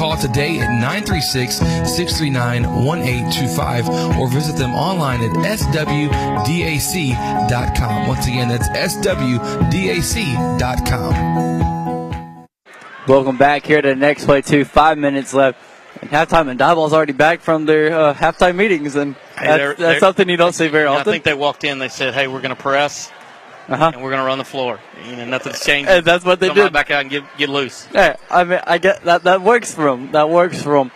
today at 936-639-1825 or visit them online at swdac.com. Once again, that's swdac.com. Welcome back here to the next play, two. Five minutes left. And halftime, and Diboll's already back from their uh, halftime meetings, and Hey, that's, they're- that's they're- something you don't see very often. I think they walked in. They said, "Hey, we're going to press, Uh-huh. and we're going to run the floor. You know, nothing's changed. And that's what they Come on did. back out and get get loose." Yeah, I mean, I get that. That works for them. That works for them.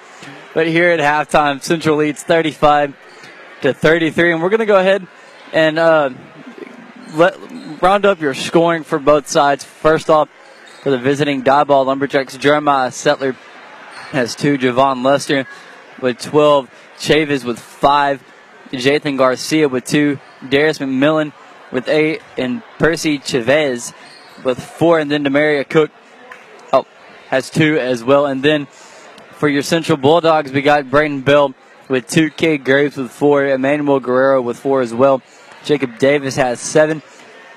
But here at halftime, Central leads 35 to 33, and we're going to go ahead and uh, let round up your scoring for both sides. First off, for the visiting Diboll Lumberjacks, Jeremiah Settler has two. Javon Luster with 12. Chavis with five. Jathan Garcia with two. Darius McMillan with eight. And Percy Chavis with four. And then Demaria Cook oh, has two as well. And then for your Central Bulldogs, we got Braden Bell with two. Cade Graves with four. Emmanuel Guerrero with four as well. Jacob Davis has seven.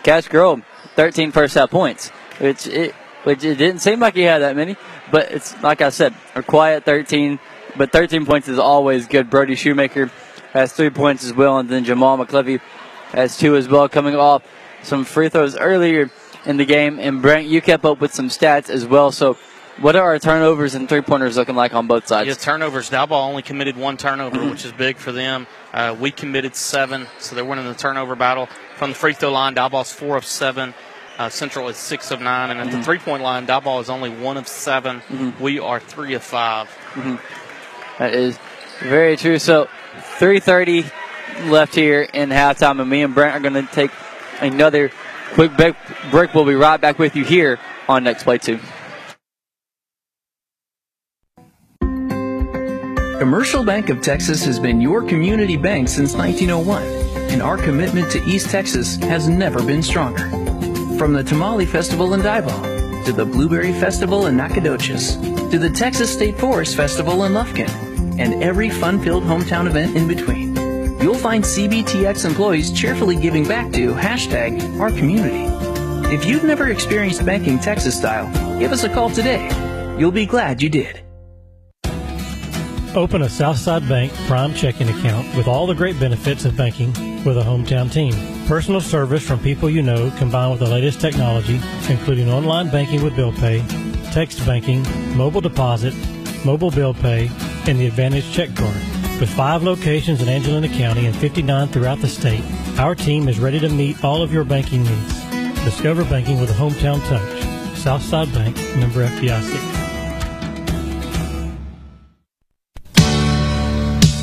Cash Carroll, 13 first half points, which it which it didn't seem like he had that many, but it's like I said, a quiet 13. But 13 points is always good. Brody Shoemaker has three points as well, and then Jamal McClevey has two as well, coming off some free throws earlier in the game. And Brent, you kept up with some stats as well. So, what are our turnovers and three pointers looking like on both sides? Yeah, turnovers. Diboll only committed one turnover, Mm-hmm. which is big for them. Uh, we committed seven, so they're winning the turnover battle. From the free throw line, Diboll's four of seven. Uh, Central is six of nine. And at Mm-hmm. the three point line, Diboll is only one of 7 We are three of 5 That is very true. So, 3:30 left here in halftime, and me and Brent are going to take another quick break. We'll be right back with you here on Next Play Two. Commercial Bank of Texas has been your community bank since 1901, and our commitment to East Texas has never been stronger. From the Tamale Festival in Diboll, to the Blueberry Festival in Nacogdoches, to the Texas State Forest Festival in Lufkin, and every fun-filled hometown event in between, you'll find CBTX employees cheerfully giving back to hashtag our community. If you've never experienced banking Texas style, give us a call today. You'll be glad you did. Open a Southside Bank Prime checking account with all the great benefits of banking with a hometown team. Personal service from people you know combined with the latest technology, including online banking with bill pay, text banking, mobile deposit, mobile bill pay, and the Advantage check card. With five locations in Angelina County and 59 throughout the state, our team is ready to meet all of your banking needs. Discover banking with a hometown touch. Southside Bank, member FDIC.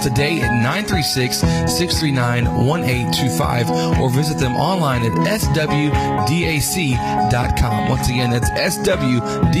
today at 936-639-1825 or visit them online at swdac.com. Once again, that's swdac.com.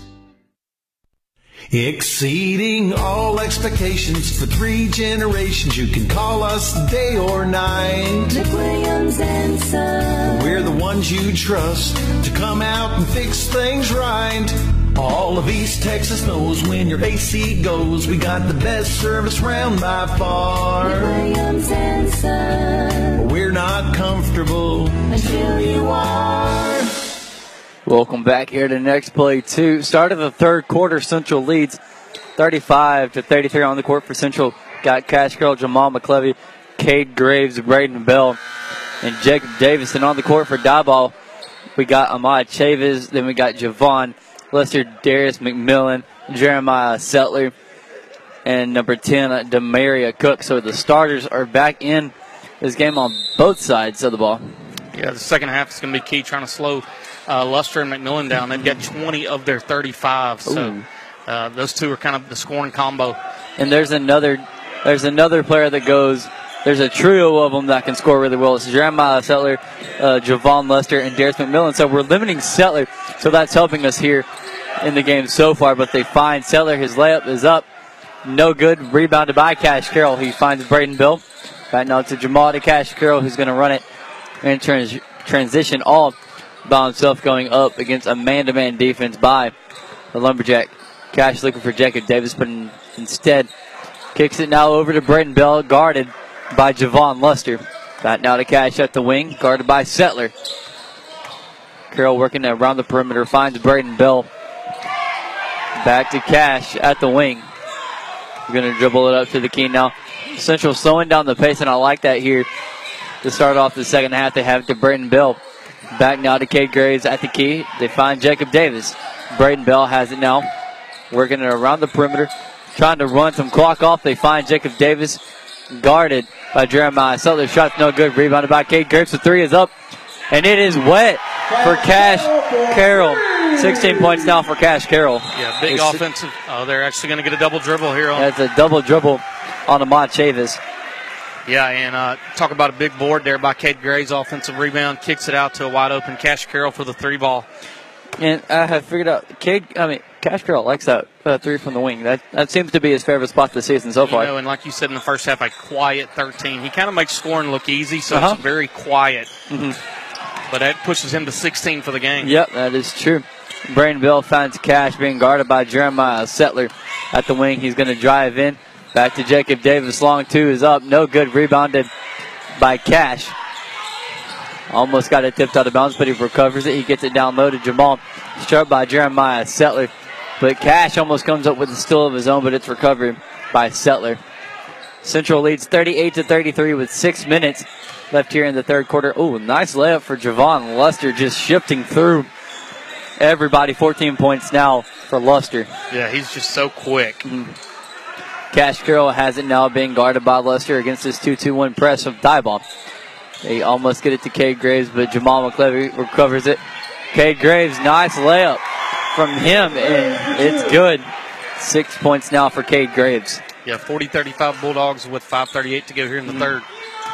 Exceeding all expectations for three generations. You can call us day or night. McWilliams and Son. We're the ones you trust to come out and fix things right. All of East Texas knows when your AC goes, we got the best service round by far. McWilliams and Son. We're not comfortable Until you are. Welcome back here to next play two. Start of the third quarter, Central leads 35 to 33 on the court for Central. Got Cash Carroll, Jamal McClevy, Cade Graves, Braden Bell, and Jacob Davison on the court for Diboll. We got Ahmad Chavis, then we got Javon, Luster Darius McMillan, Jeremiah Settler, and number 10, uh, Demaria Cook. So the starters are back in this game on both sides of the ball. Yeah, the second half is going to be key, trying to slow uh, Luster and McMillan down. They've got 20 of their 35, so uh, those two are kind of the scoring combo. And there's another, there's another player that goes. There's a trio of them that can score really well. It's Jeremiah Settler, uh, Javon Luster, and Darius McMillan. So we're limiting Settler, so that's helping us here in the game so far. But they find Settler. His layup is up, no good. Rebounded by Cash Carroll. He finds Braden Bell. Back now to Jamal to Cash Carroll, who's going to run it and trans- transition all by himself going up against a man-to-man defense by the Lumberjack. Cash looking for Jacob Davis, but in, instead kicks it now over to Braden Bell, guarded by Javon Luster. Back now to Cash at the wing, guarded by Settler. Carroll working around the perimeter, finds Braden Bell. Back to Cash at the wing. We're going to dribble it up to the key now. Central slowing down the pace, and I like that here. To start off the second half, they have it to Braden Bell. Back now to Cade Graves at the key. They find Jacob Davis. Braden Bell has it now. Working it around the perimeter. Trying to run some clock off. They find Jacob Davis guarded by Jeremiah Settler. Shot's no good. Rebounded by Cade Graves. The three is up. And it is wet for Cash Carroll. 16 points now for Cash Carroll. Yeah, big It's- offensive. Oh, they're actually going to get a double dribble here on That's a double dribble on Ahmad Chavis. Yeah, and uh, talk about a big board there by Cade Graves offensive rebound, kicks it out to a wide open Cash Carroll for the three ball. And I have figured out, Cade, I mean, Cash Carroll likes that uh, three from the wing. That that seems to be his favorite spot this season so You far. know, and like you said in the first half, a quiet 13. He kind of makes scoring look easy, so Uh-huh. it's very quiet. Mhm. But that pushes him to 16 for the game. Yep, that is true. Braden Bell finds Cash being guarded by Jeremiah Settler at the wing. He's going to drive in. Back to Jacob Davis. Long two is up. No good. Rebounded by Cash. Almost got it tipped out of bounds, but he recovers it. He gets it down low to Jamal. Struck by Jeremiah Settler. But Cash almost comes up with a steal of his own, but it's recovered by Settler. Central leads 38 to 33 with six minutes left here in the third quarter. Oh, nice layup for Javon Luster, just shifting through everybody. 14 points now for Luster. Yeah, he's just so quick. Mm. Cash Carroll has it now being guarded by Luster against this 2-2-1 press of Diboll. They almost get it to Cade Graves, but Jamal McClevy recovers it. Cade Graves, nice layup from him, and it's good. Six points now for Cade Graves. Yeah, 40-35 Bulldogs with 5:38 to go here in the third.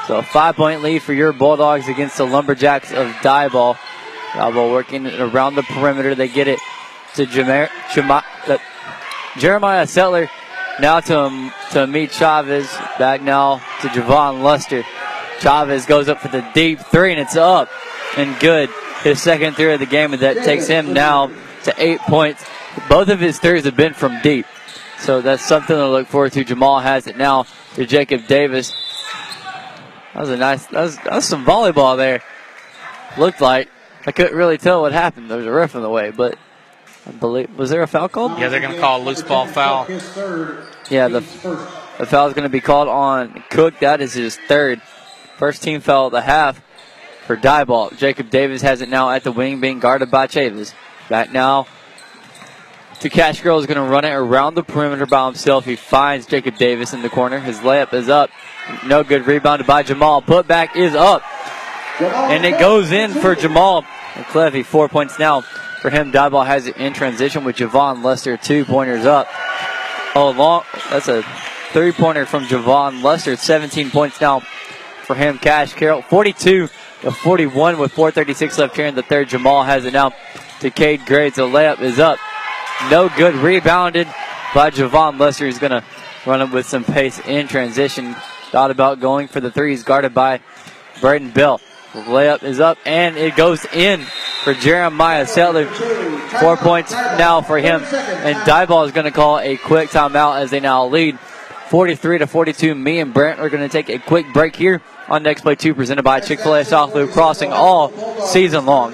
So a five-point lead for your Bulldogs against the Lumberjacks of Diboll. Diboll working around the perimeter. They get it to Jamer- Jama- uh, Jeremiah Settler. Now to, um, to Ahmad Chavis. Back now to Javon Luster. Chavis goes up for the deep three, and it's up and good. His second three of the game, and that takes him now to eight points. Both of his threes have been from deep. So that's something to look forward to. Jamal has it now to Jacob Davis. That was a nice, that was, that was some volleyball there. Looked like. I couldn't really tell what happened. There was a ref in the way, but I believe, was there a foul called? Yeah, they're going to call a loose ball foul. Yeah, the, the foul is going to be called on Cook. That is his third. First team foul of the half for Diboll. Jacob Davis has it now at the wing, being guarded by Chavis. Back now to Cash Carroll is going to run it around the perimeter by himself. He finds Jacob Davis in the corner. His layup is up. No good. Rebounded by Jamal. Putback is up. And it goes in for Jamal McClevy. Four points now for him. Diboll has it in transition with Javon Luster. Two pointers up. Oh, long. That's a three pointer from Javon Luster. 17 points now for him. Cash Carroll. 42 to 41 with 4.36 left here in the third. Jamal has it now to Cade Graves. The layup is up. No good. Rebounded by Javon Luster. He's going to run it with some pace in transition. Thought about going for the three. He's guarded by Braden Bell. Layup is up and it goes in for Jeremiah Settler. Four points now for him. And Diboll is going to call a quick timeout as they now lead 43 to 42. Me and Brent are going to take a quick break here on Next Play 2 presented by Chick fil A South Loop Crossing all season long.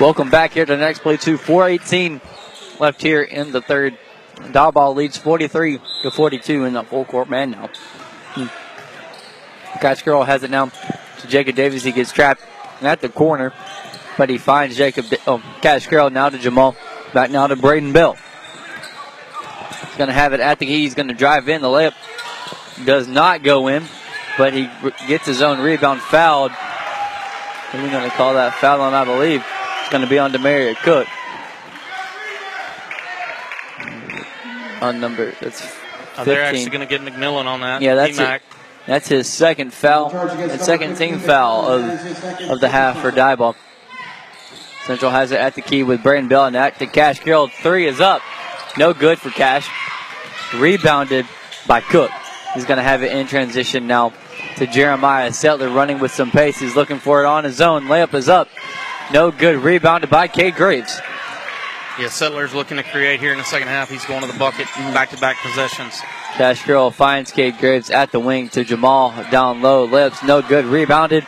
Welcome back here to the next play two. 418 left here in the third. Diboll leads 43 to 42 in the full court man now. Hmm. Cash Carroll has it now to Jacob Davis. He gets trapped at the corner, but he finds Jacob. Oh, Cash Carroll now to Jamal. Back now to Braden Bell. He's going to have it at the key. He's going to drive in. The layup does not go in, but he gets his own rebound fouled. We're going to call that foul on, I believe. It's going to be on Demaria Cook. On number, that's 15. Uh, they're actually going to get McMillan on that. Yeah, that's it. That's his second foul and second team foul of, of the half for Diboll. Central has it at the key with Braden Bell and that to Cash Carroll. Three is up. No good for Cash. Rebounded by Cook. He's going to have it in transition now to Jeremiah Settler running with some pace. He's looking for it on his own. Layup is up. No good. Rebounded by Cade Graves. Yeah, Settler's looking to create here in the second half. He's going to the bucket, back-to-back possessions. Cash Carroll finds Cade Graves at the wing to Jamal down low. Lips, no good. Rebounded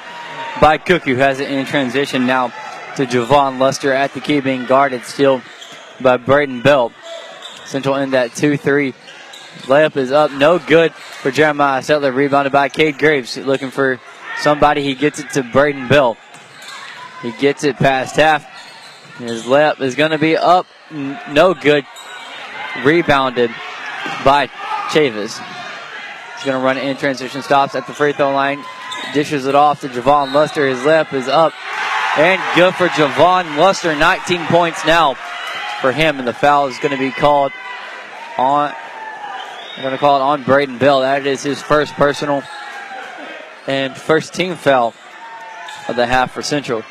by Cook, who has it in transition now to Javon Luster at the key, being guarded still by Braden Bell. Central in that 2 3. Layup is up, no good for Jeremiah Settler. Rebounded by Cade Graves, looking for somebody. He gets it to Braden Bell. He gets it past half. His layup is going to be up, no good. Rebounded by Chavis. He's going to run in transition, stops at the free throw line, dishes it off to Javon Luster. His layup is up and good for Javon Luster. 19 points now for him, and the foul is going to be called on. I'm going to call it on Braden Bell. That is his first personal and first team foul of the half for Central.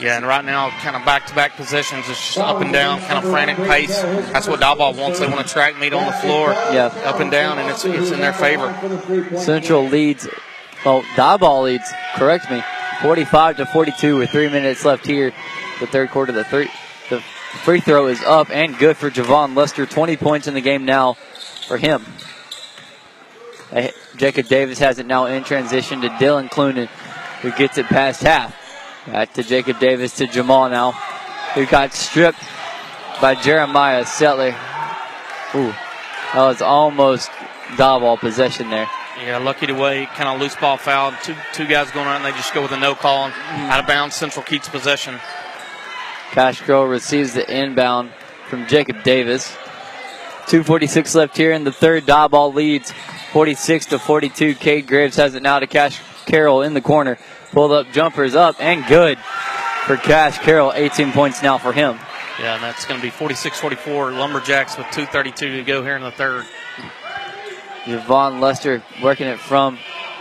Yeah, and right now, kind of back-to-back positions, it's just up and down, kind of frantic pace. That's what Diboll wants. They want to track meet on the floor, Yeah. up and down, and it's it's in their favor. Central leads, well, Diboll leads, correct me, 45 to 42 with three minutes left here. The third quarter, the three, the free throw is up and good for Javon Luster. 20 points in the game now for him. Uh, Jacob Davis has it now in transition to Dylan Clunan, who gets it past half. Back to Jacob Davis to Jamal now, who got stripped by Jeremiah Settler. Ooh, that was almost dog ball possession there. Yeah, lucky to wait. Kind of loose ball foul. Two two guys going around, and they just go with a no call and out of bounds. Central keeps possession. Cash Carroll receives the inbound from Jacob Davis. 246 left here in the third. Dog ball leads 46 to 42. Cade Graves has it now to Cash Carroll in the corner. Pulled up jumpers up and good for Cash Carroll. 18 points now for him. Yeah, and that's going to be 46-44 Lumberjacks with 2:32 to go here in the third. Javon Luster working it from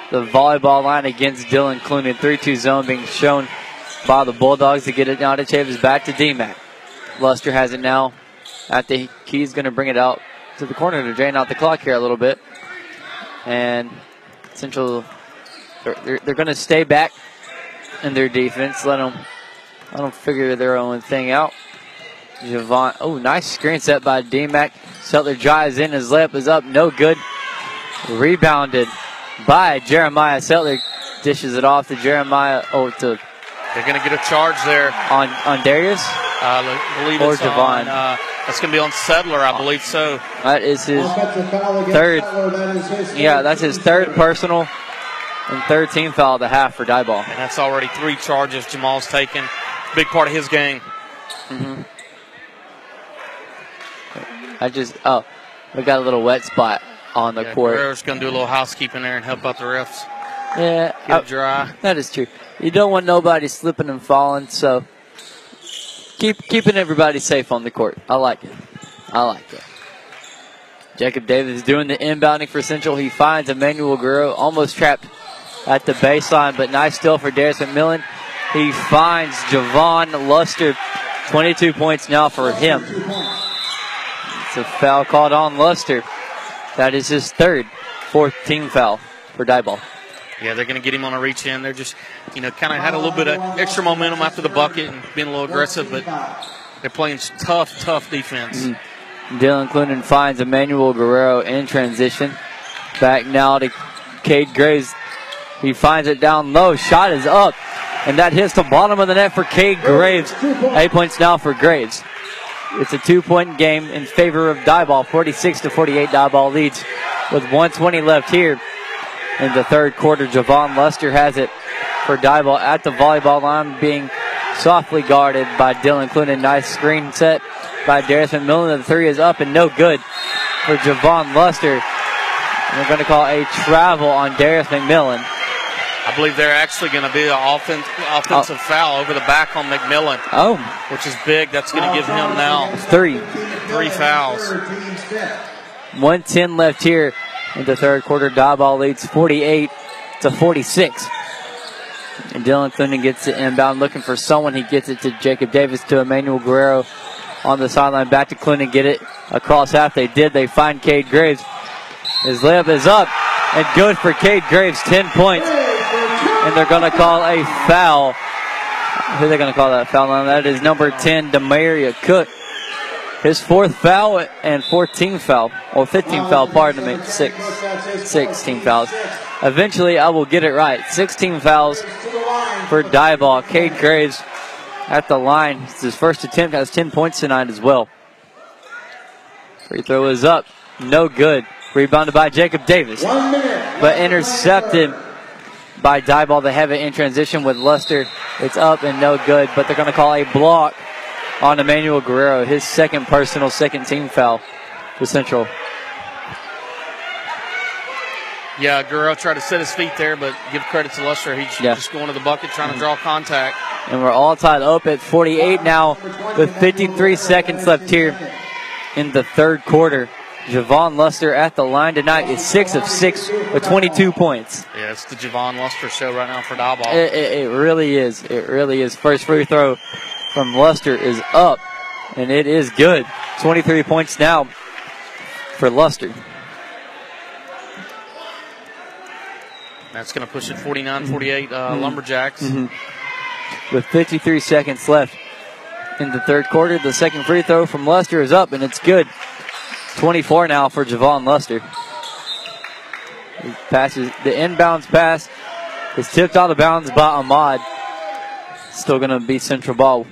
the volleyball line against Dylan Clunan. 3-2 zone being shown by the Bulldogs to get it now to Chavis. Back to DMAC. Luster has it now at the key's going to bring it out to the corner to drain out the clock here a little bit. And Central, they're, they're, they're going to stay back in their defense. Let them, let them figure their own thing out. Javon, oh, nice screen set by DMAC. Settler drives in, his layup is up, no good. Rebounded by Jeremiah. Settler dishes it off to Jeremiah. Oh, to they're going to get a charge there on on Darius. Uh, I believe or it's Javon. on. Uh, that's going to be on Settler, I believe so. That is his third. Yeah, that's his third personal and third team foul of the half for Diboll. And that's already three charges Jamal's taken. Big part of his game. Mm-hmm. I just oh, we got a little wet spot on the yeah, court. Guerrero's going to do a little housekeeping there and help out the refs. Yeah, Get it dry. That is true. You don't want nobody slipping and falling, so keep keeping everybody safe on the court. I like it. I like it. Jacob Davis is doing the inbounding for Central. He finds Emmanuel Guerrero almost trapped at the baseline, but nice still for Darius McMillan. He finds Javon Luster. 22 points now for him. It's a foul called on Luster. That is his third, fourth team foul for Diboll. Yeah, they're going to get him on a reach in. They're just, you know, kind of had a little bit of extra momentum after the bucket and being a little aggressive, but they're playing tough, tough defense. Mm. Dylan Clunan finds Emmanuel Guerrero in transition. Back now to Cade Graves. He finds it down low. Shot is up. And that hits the bottom of the net for Cade Graves. Eight points now for Graves. It's a two point game in favor of Diboll. 46 to 48. Diboll leads with 120 left here in the third quarter. Javon Luster has it for Diboll at the volleyball line, being softly guarded by Dylan Clunan. Nice screen set by Darius McMillan. The three is up and no good for Javon Luster. They're going to call a travel on Darius McMillan. I believe they're actually going to be an offense, offensive oh. foul over the back on McMillan. Oh. Which is big. That's going to give him now three. Three fouls. 110 left here in the third quarter. Diboll leads 48 to 46. And Dylan Clunan gets it inbound looking for someone. He gets it to Jacob Davis to Emmanuel Guerrero on the sideline. Back to Clunan. Get it across half. They did. They find Cade Graves. His layup is up and good for Cade Graves. 10 points. And they're going to call a foul. Who are they going to call that foul on? That is number 10, Demaria Cook. His fourth foul and 14 foul, or 15 foul, pardon me, six, 16 fouls. Eventually, I will get it right. 16 fouls for Diboll. Cade Graves at the line. It's his first attempt, has 10 points tonight as well. Free throw is up, no good. Rebounded by Jacob Davis, but intercepted by Diboll. They have it in transition with Luster. It's up and no good, but they're going to call a block on Emmanuel Guerrero, his second personal, second team foul for Central. Yeah, Guerrero tried to set his feet there, but give credit to Luster. He's yeah. just going to the bucket, trying to draw contact. And we're all tied up at 48 now with 53 seconds left here in the third quarter. Javon Luster at the line tonight is six of six with 22 points. Yeah, it's the Javon Luster show right now for Diboll. It, it, it really is. It really is. First free throw from Luster is up, and it is good. 23 points now for Luster. That's going to push it 49 48 uh, mm-hmm. Lumberjacks. Mm-hmm. With 53 seconds left in the third quarter, the second free throw from Luster is up, and it's good. 24 now for Javon Luster. He passes the inbounds pass is tipped out of bounds by Ahmad. Still going to be central ball.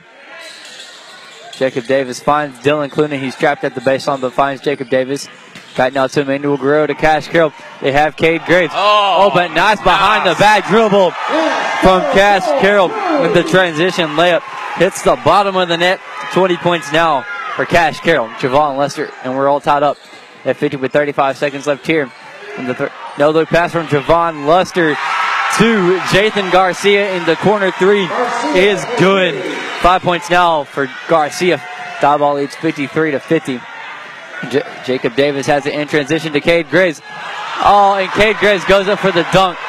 Jacob Davis finds Dylan Clunan. He's trapped at the baseline, but finds Jacob Davis. Back now to Emmanuel Guerrero to Cash Carroll. They have Cade Graves. Oh. oh, but nice behind the back dribble from Cash Carroll with the transition layup. Hits the bottom of the net. 20 points now for Cash Carroll, Javon Luster, and we're all tied up at 50 with 35 seconds left here. And the th- no look pass from Javon Luster to Jathan Garcia in the corner three is good. Five points now for Garcia. Diboll leads 53 to 50. J- Jacob Davis has it in transition to Cade Graves. Oh, and Cade Graves goes up for the dunk,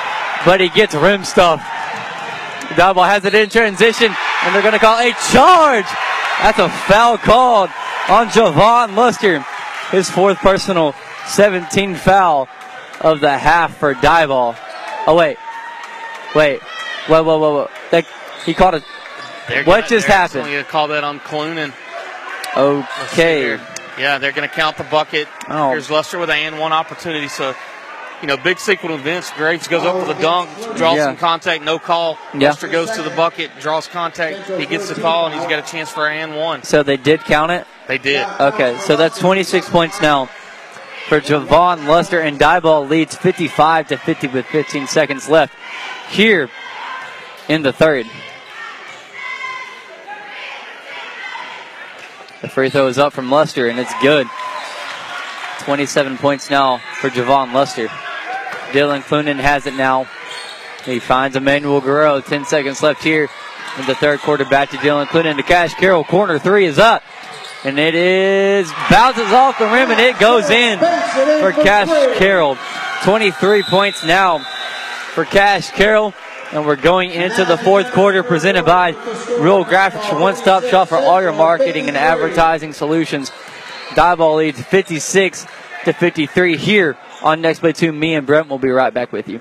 but he gets rim stuff. Ball has it in transition, and they're going to call a charge. That's a foul called on Javon Luster. His fourth personal 17 foul of the half for Diboll. Oh, wait. Wait. Whoa, whoa, whoa, whoa. That, he caught it. They're What gonna- just happened? actually gonna call that on Clunan. Okay. Yeah, they're going to count the bucket. Oh. Here's Luster with a and one opportunity. So, you know, big sequel events. Graves goes up with a dunk, draws Yeah. some contact, no call. Yeah. Luster goes to the bucket, draws contact. He gets the call, and he's got a chance for a and one. So they did count it? They did. Okay, so that's 26 points now for Javon Luster, and Diboll leads 55 to 50 with 15 seconds left here in the third. The free throw is up from Luster, and it's good. 27 points now for Javon Luster. Dylan Clunan has it now. He finds Emmanuel Guerrero. 10 seconds left here in the third quarter. Back to Dylan Clunan to Cash Carroll. Corner three is up. And it is bounces off the rim and it goes in for Cash Carroll. 23 points now for Cash Carroll. And we're going into the fourth quarter presented by Real Graphics, one-stop shop for all your marketing and advertising solutions. Diboll leads 56 to 53 here on Next Play 2. Me and Brent will be right back with you.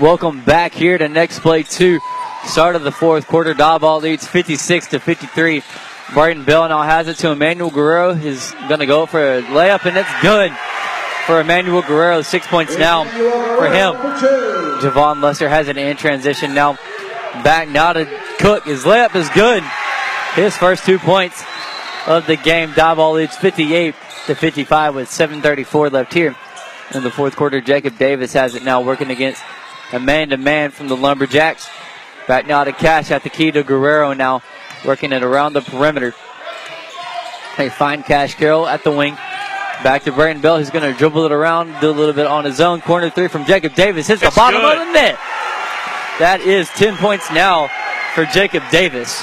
Welcome back here to next play two. Start of the fourth quarter. Diboll leads 56 to 53. Braden Bell now has it to Emmanuel Guerrero. He's going to go for a layup, and it's good for Emmanuel Guerrero. Six points now for him. Javon Luster has it in transition now. Back now to Cook. His layup is good. His first two points of the game. Diboll leads 58 to 55 with 7:34 left here in the fourth quarter. Jacob Davis has it now working against a man-to-man from the Lumberjacks. Back now to Cash at the key to Guerrero now, working it around the perimeter. They find Cash Carroll at the wing. Back to Braden Bell. He's going to dribble it around, do a little bit on his own. Corner three from Jacob Davis. Hits the That's bottom good. of the net. That is 10 points now for Jacob Davis.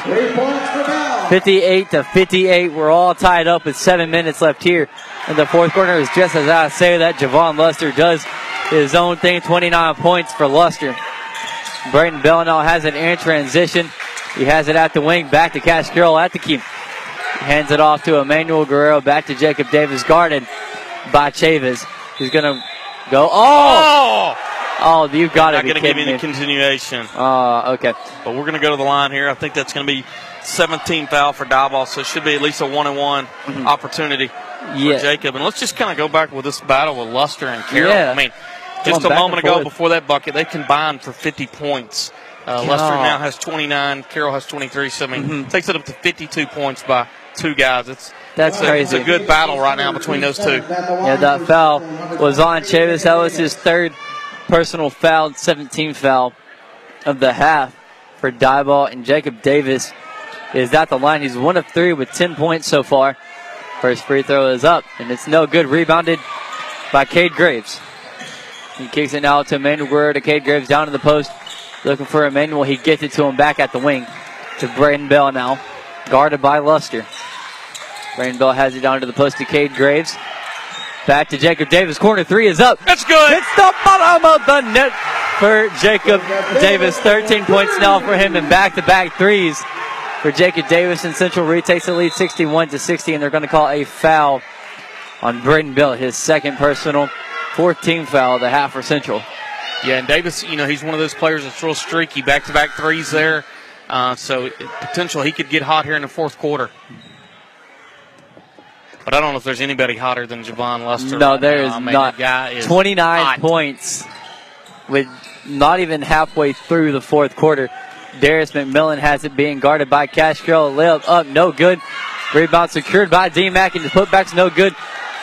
58 to 58. We're all tied up with seven minutes left here in the fourth quarter. It's just as I say that Javon Luster does his own thing. 29 points for Luster. Braden Bell now has it in transition. He has it at the wing, back to Cash Carroll at the key. Hands it off to Emmanuel Guerrero, back to Jacob Davis, guarded by Chavis. He's gonna go. Oh, oh, you've got to Not going to give you me. the continuation. Uh, okay. But we're going to go to the line here. I think that's going to be 17 foul for Diboll, so it should be at least a one and one opportunity Mm-hmm. Yeah. for Jacob. And let's just kind of go back with this battle with Luster and Carroll. Yeah. I mean, Going just a moment ago forth. before that bucket, they combined for 50 points. Uh, Luster God. now has 29, Carroll has 23, so I mean, Mm-hmm. takes it up to 52 points by two guys. It's That's it's a. It's a good battle right now between those two. Yeah, that foul was on Chavis. That was his third personal foul, 17 foul of the half for Diboll. And Jacob Davis is at the line. He's one of three with 10 points so far. First free throw is up, and it's no good. Rebounded by Cade Graves. He kicks it now to Guerrero to Cade Graves down to the post. Looking for Emmanuel. He gets it to him back at the wing to Braden Bell now. Guarded by Luster. Braden Bell has it down to the post to Cade Graves. Back to Jacob Davis. Corner three is up. That's good. It's the bottom of the net for Jacob Davis. 13 points now for him and back to back threes for Jacob Davis. And Central retakes the lead 61 to 60, and they're going to call a foul on Braden Bell, his second personal, 14 foul, at the half for Central. Yeah, and Davis, you know, he's one of those players that's real streaky, back to back threes there. Uh, so potential he could get hot here in the fourth quarter. But I don't know if there's anybody hotter than Javon Luster. No, right there now. is I mean, not. The guy is 29 hot. points with not even halfway through the fourth quarter. Darius McMillan has it being guarded by Castro. Layup up, no good. Rebound secured by D Mac, and the putback's no good.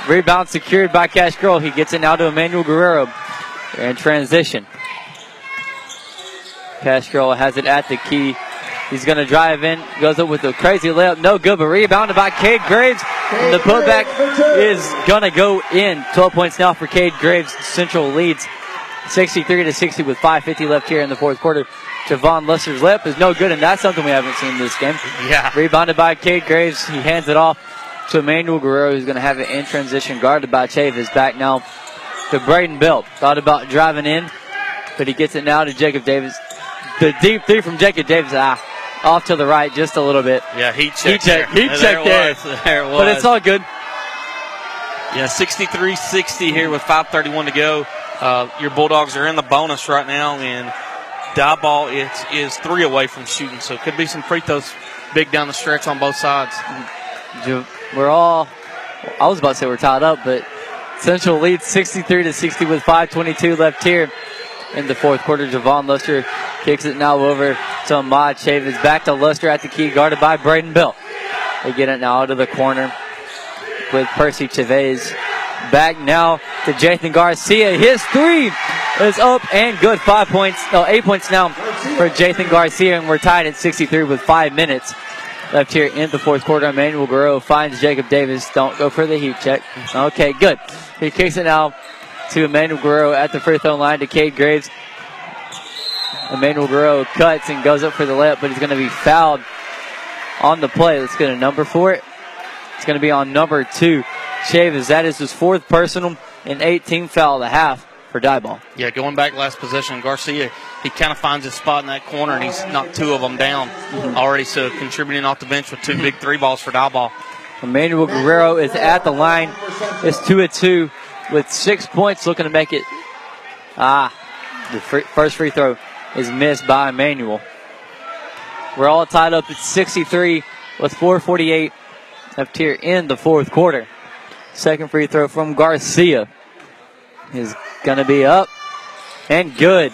Rebound secured by Cash Carroll. He gets it now to Emmanuel Guerrero in transition. Cash Carroll has it at the key. He's going to drive in, goes up with a crazy layup, no good, but rebounded by Cade Graves. And the putback is going to go in. 12 points now for Cade Graves. Central leads 63 to 60 with 5.50 left here in the fourth quarter. Javon Luster's lip is no good, and that's something we haven't seen this game. Yeah. Rebounded by Cade Graves. He hands it off to Emmanuel Guerrero, who's going to have it in transition, guarded by Chavis. Back now to Braden Bell. Thought about driving in, but he gets it now to Jacob Davis. The deep three from Jacob Davis. Ah, off to the right just a little bit. Yeah, he checked. Heat check. there. Heat there it there. Was. There it was. But it's all good. Yeah, 63 60 here with 5.31 to go. Uh, your Bulldogs are in the bonus right now, and Diboll is, is three away from shooting, so it could be some free throws big down the stretch on both sides. We're all, I was about to say we're tied up, but Central leads 63 to 60 with 5.22 left here in the fourth quarter. Javon Luster kicks it now over to Ahmad Chavis. Back to Luster at the key, guarded by Braden Bell. They get it now to the corner with Percy Chavis. Back now to Jathan Garcia. His three is up and good. Five points, no, eight points now for Jathan Garcia, and we're tied at 63 with five minutes left here in the fourth quarter. Emmanuel Guerrero finds Jacob Davis. Don't go for the heat check. Okay, good. He kicks it now to Emmanuel Guerrero at the free throw line to Cade Graves. Emmanuel Guerrero cuts and goes up for the layup, but he's going to be fouled on the play. Let's get a number for it. It's going to be on number two. Chavis, that is his fourth personal and 18 foul of the half for Diboll. Yeah, going back last possession, Garcia, he kind of finds his spot in that corner, and he's knocked two of them down already, so contributing off the bench with two big three balls for Diboll. Emmanuel Guerrero is at the line. It's two at two with six points, looking to make it. Ah, the fir- first free throw is missed by Emmanuel. We're all tied up at 63 with 4:48 left here in the fourth quarter. Second free throw from Garcia is going to be up and good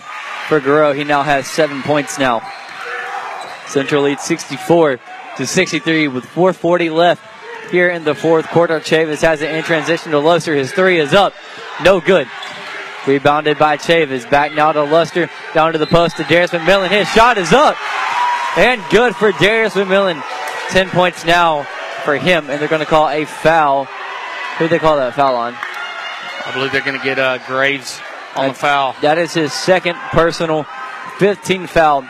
for Guerrero. He now has seven points now. Central leads 64 to 63 with 4:40 left here in the fourth quarter. Chavis has it in transition to Luster. His three is up, no good. Rebounded by Chavis. Back now to Luster, down to the post to Darius McMillan. His shot is up and good for Darius McMillan. Ten points now for him, and they're going to call a foul. Who they call that foul on? I believe they're going to get uh, Graves on the foul. That is his second personal 15 foul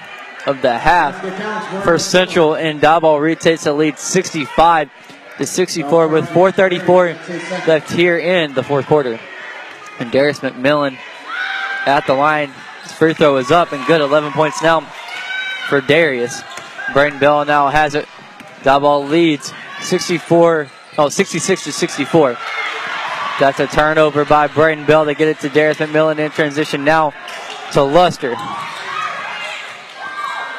of the half for Central, and Diboll retakes the lead 65 to 64 with 4:34 left here in the fourth quarter. And Darius McMillan at the line. His free throw is up and good. 11 points now for Darius. Braden Bell now has it. Diboll leads 64, oh, 66 to 64. That's a turnover by Braden Bell. They get it to Darius McMillan in transition now to Luster.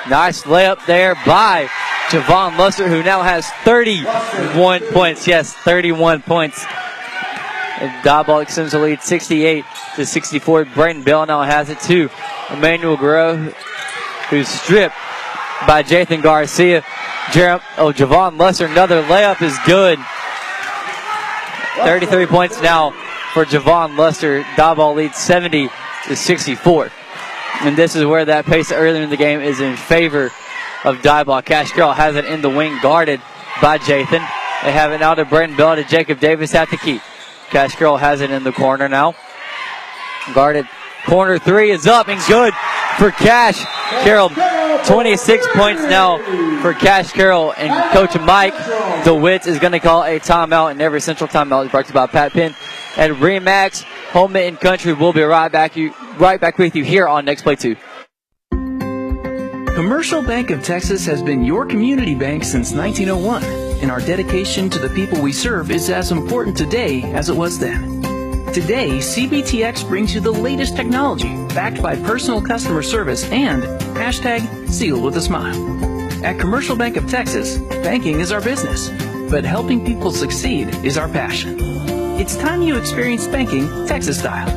Nice layup there by Javon Luster, who now has 31 points. Yes, 31 points. And Diboll extends the lead 68 to 64. Braden Bell now has it too. Emmanuel Guerrero, who's stripped by Jathan Garcia. Jer- oh, Javon Luster, another layup is good. 33 points now for Javon Luster. Diboll leads 70 to 64. And this is where that pace earlier in the game is in favor of Diboll. Cash Carroll has it in the wing, guarded by Jathan. They have it now to Braden Bell to Jacob Davis at the key. Cash Carroll has it in the corner now. Guarded. Corner three is up and good for Cash Carroll. 26 points now for Cash Carroll. And Coach Mike DeWitt is going to call a timeout. And every central timeout is brought to you by Pat Penn and Remax Home and Country. We'll be right back, you, right back with you here on Next Play 2. Commercial Bank of Texas has been your community bank since 1901, and our dedication to the people we serve is as important today as it was then. Today, CBTX brings you the latest technology backed by personal customer service and hashtag sealed with a smile. At Commercial Bank of Texas, banking is our business, but helping people succeed is our passion. It's time you experienced banking Texas style.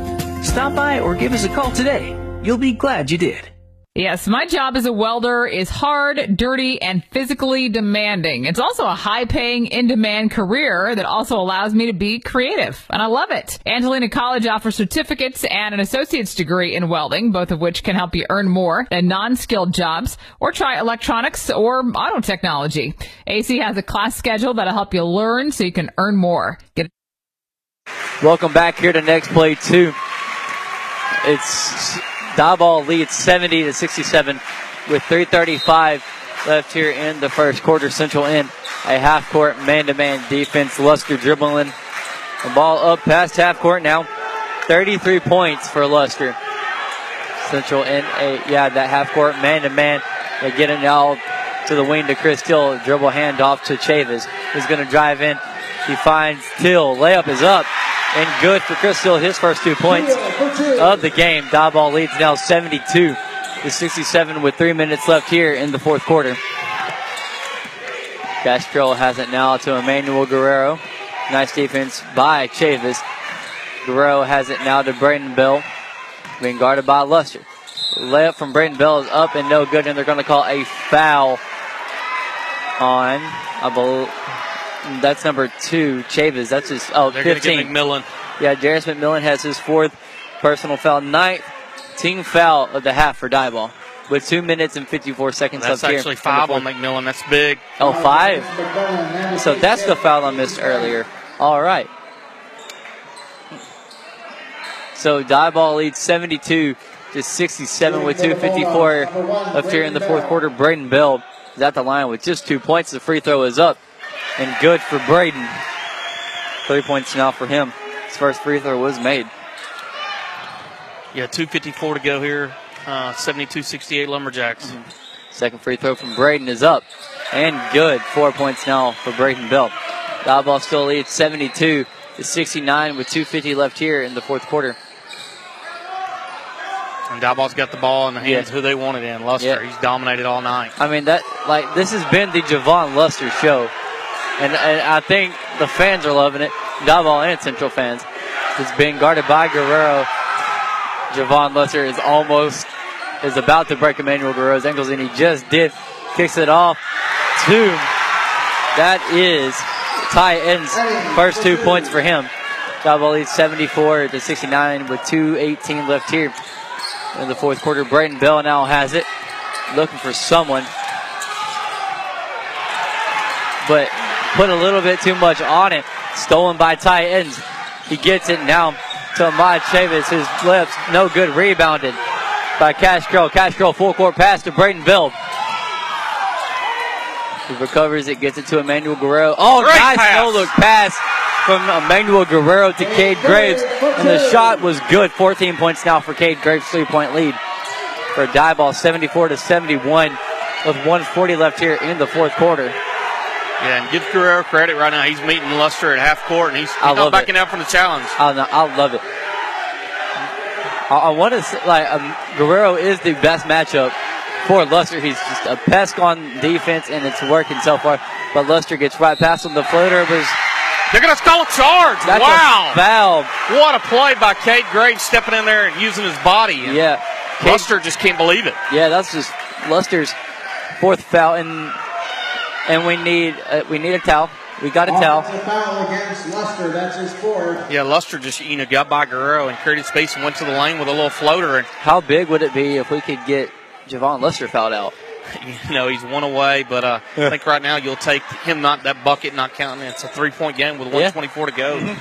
Stop by or give us a call today. You'll be glad you did. Yes, my job as a welder is hard, dirty, and physically demanding. It's also a high paying, in demand career that also allows me to be creative, and I love it. Angelina College offers certificates and an associate's degree in welding, both of which can help you earn more than non skilled jobs, or try electronics or auto technology. AC has a class schedule that'll help you learn so you can earn more. Get Welcome back here to Next Play 2. It's Diboll leads 70 to 67 with 335 left here in the first quarter. Central in a half court man to man defense. Luster dribbling the ball up past half court now. 33 points for Luster. Central in a, yeah, that half court man to man. They get it now to the wing to Chris Till. Dribble handoff to Chavis. He's going to drive in. He finds Till. Layup is up and good for Chris Till. His first two points of the game. Diboll leads now 72 to 67 with three minutes left here in the fourth quarter. Castro has it now to Emmanuel Guerrero. Nice defense by Chavis. Guerrero has it now to Braden Bell. Being guarded by Luster. Layup from Braden Bell is up and no good, and they're going to call a foul on, I believe, that's number two, Chavis. That's his, oh, They're 15. get McMillan. Yeah, Darius McMillan has his fourth personal foul, ninth team foul of the half for Diboll. With two minutes and 54 seconds That's left here. That's actually five on. McMillan. That's big. Oh, five. So that's the foul I missed earlier. All right. So Diboll leads 72 to 67 with 254 left here in the fourth quarter. Braden Bell is at the line with just two points. The free throw is up and good for Braden. Three points now for him. His first free throw was made. Yeah, 254 to go here. Uh, 72-68 Lumberjacks. Second free throw from Braden is up and good. Four points now for Braden Bell. Diboll still leads 72 to 69 with 250 left here in the fourth quarter. And Diboll's got the ball in the hands Yeah. who they want it in. Luster, Yeah. he's dominated all night. I mean that like this has been the Javon Luster show, and, and I think the fans are loving it. Diboll and Central fans. It's being guarded by Guerrero. Javon Luster is almost is about to break Emmanuel Guerrero's ankles, and he just did. Kicks it off to that is Ty Edens first two points for him. Diboll leads 74 to 69 with 2:18 left here in the fourth quarter. Braden Bell now has it, looking for someone, but put a little bit too much on it. Stolen by Ty Edens. He gets it now to Ahmad Chavis. His lips, no good. Rebounded by Cash Carroll. Cash Carroll full court pass to Braden Bell. He recovers it, gets it to Emmanuel Guerrero. Oh, Great nice pass. no look pass from Emmanuel Guerrero to Cade Graves. And the shot was good. 14 points now for Cade Graves, three point lead for a Diboll, 74 to 71, with 140 left here in the fourth quarter. Yeah, and give Guerrero credit right now. He's meeting Luster at half court, and he's, he's not backing out from the challenge. I, know, I love it. I, I want to say, like, um, Guerrero is the best matchup for Luster. He's just a pest on defense, and it's working so far. But Luster gets right past him. The floater was. They're going to call a charge. That's wow. a foul. What a play by Cade Graves stepping in there and using his body. And Yeah. Luster just can't believe it. Yeah, that's just Luster's fourth foul, and and we need uh, we need a towel. We got a towel. Offensive foul against Luster. That's his fourth. Yeah, Luster just you know got by Guerrero and created space and went to the lane with a little floater, and How big would it be if we could get Javon Luster fouled out? you know he's one away. But uh, I think right now you'll take him not that bucket not counting. It's a three point game with 124 to go.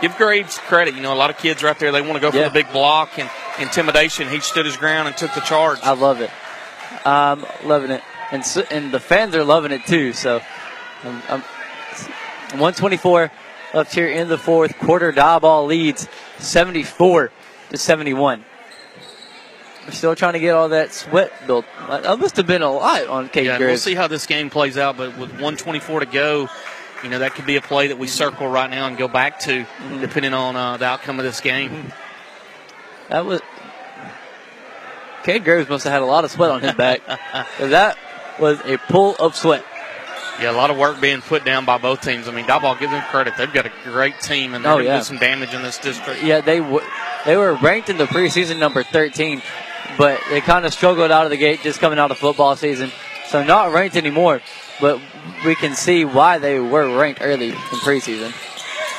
Give Graves credit. You know a lot of kids right there they want to go for Yeah. the big block and intimidation. He stood his ground and took the charge. I love it. I'm loving it, and s and the fans are loving it too. So, um, um, 124 left here in the fourth quarter. Diboll leads 74 to 71. We're still trying to get all that sweat built. That must have been a lot on Cade Yeah, we'll see how this game plays out. But with 124 to go, you know that could be a play that we circle right now and go back to, depending on uh, the outcome of this game. That was. Cade Graves must have had a lot of sweat on his back. that was a pull of sweat. Yeah, a lot of work being put down by both teams. I mean, Diboll, give them credit. They've got a great team, and they're Oh, yeah. do some damage in this district. Yeah, they w- they were ranked in the preseason number 13, but they kind of struggled out of the gate just coming out of football season. So not ranked anymore, but we can see why they were ranked early in preseason.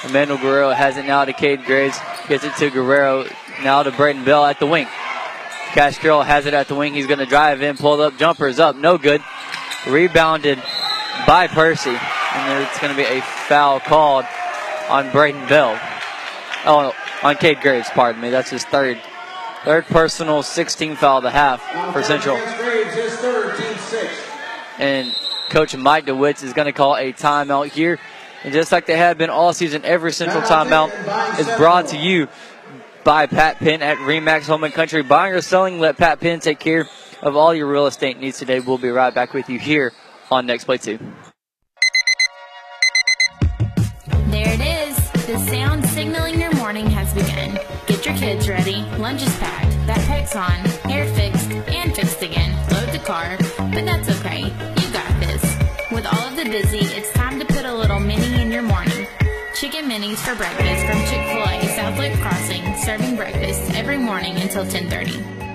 Emmanuel Guerrero has it now to Cade Graves, gets it to Guerrero, now to Braden Bell at the wing. Carroll has it at the wing. He's going to drive in, pull up, jumpers up, no good. Rebounded by Percy, and it's going to be a foul called on Braden Bell. Oh, on Cade Graves, pardon me. That's his third. Third personal, 16 foul the half for Central. And Coach Mike DeWitt is going to call a timeout here. And just like they have been all season, every Central timeout is brought to you by Pat Penn at Remax Home and Country. Buying or selling, let Pat Penn take care of all your real estate needs today. We'll be right back with you here on Next Play 2. There it is. The sound signaling your morning has begun. Get your kids ready. Lunch is packed. Backpack's on. Hair fixed and fixed again. Load the car. But that's okay. You got this. With all of the busy, it's time to put a little mini in your morning. Chicken minis for breakfast from serving breakfast every morning until 1030.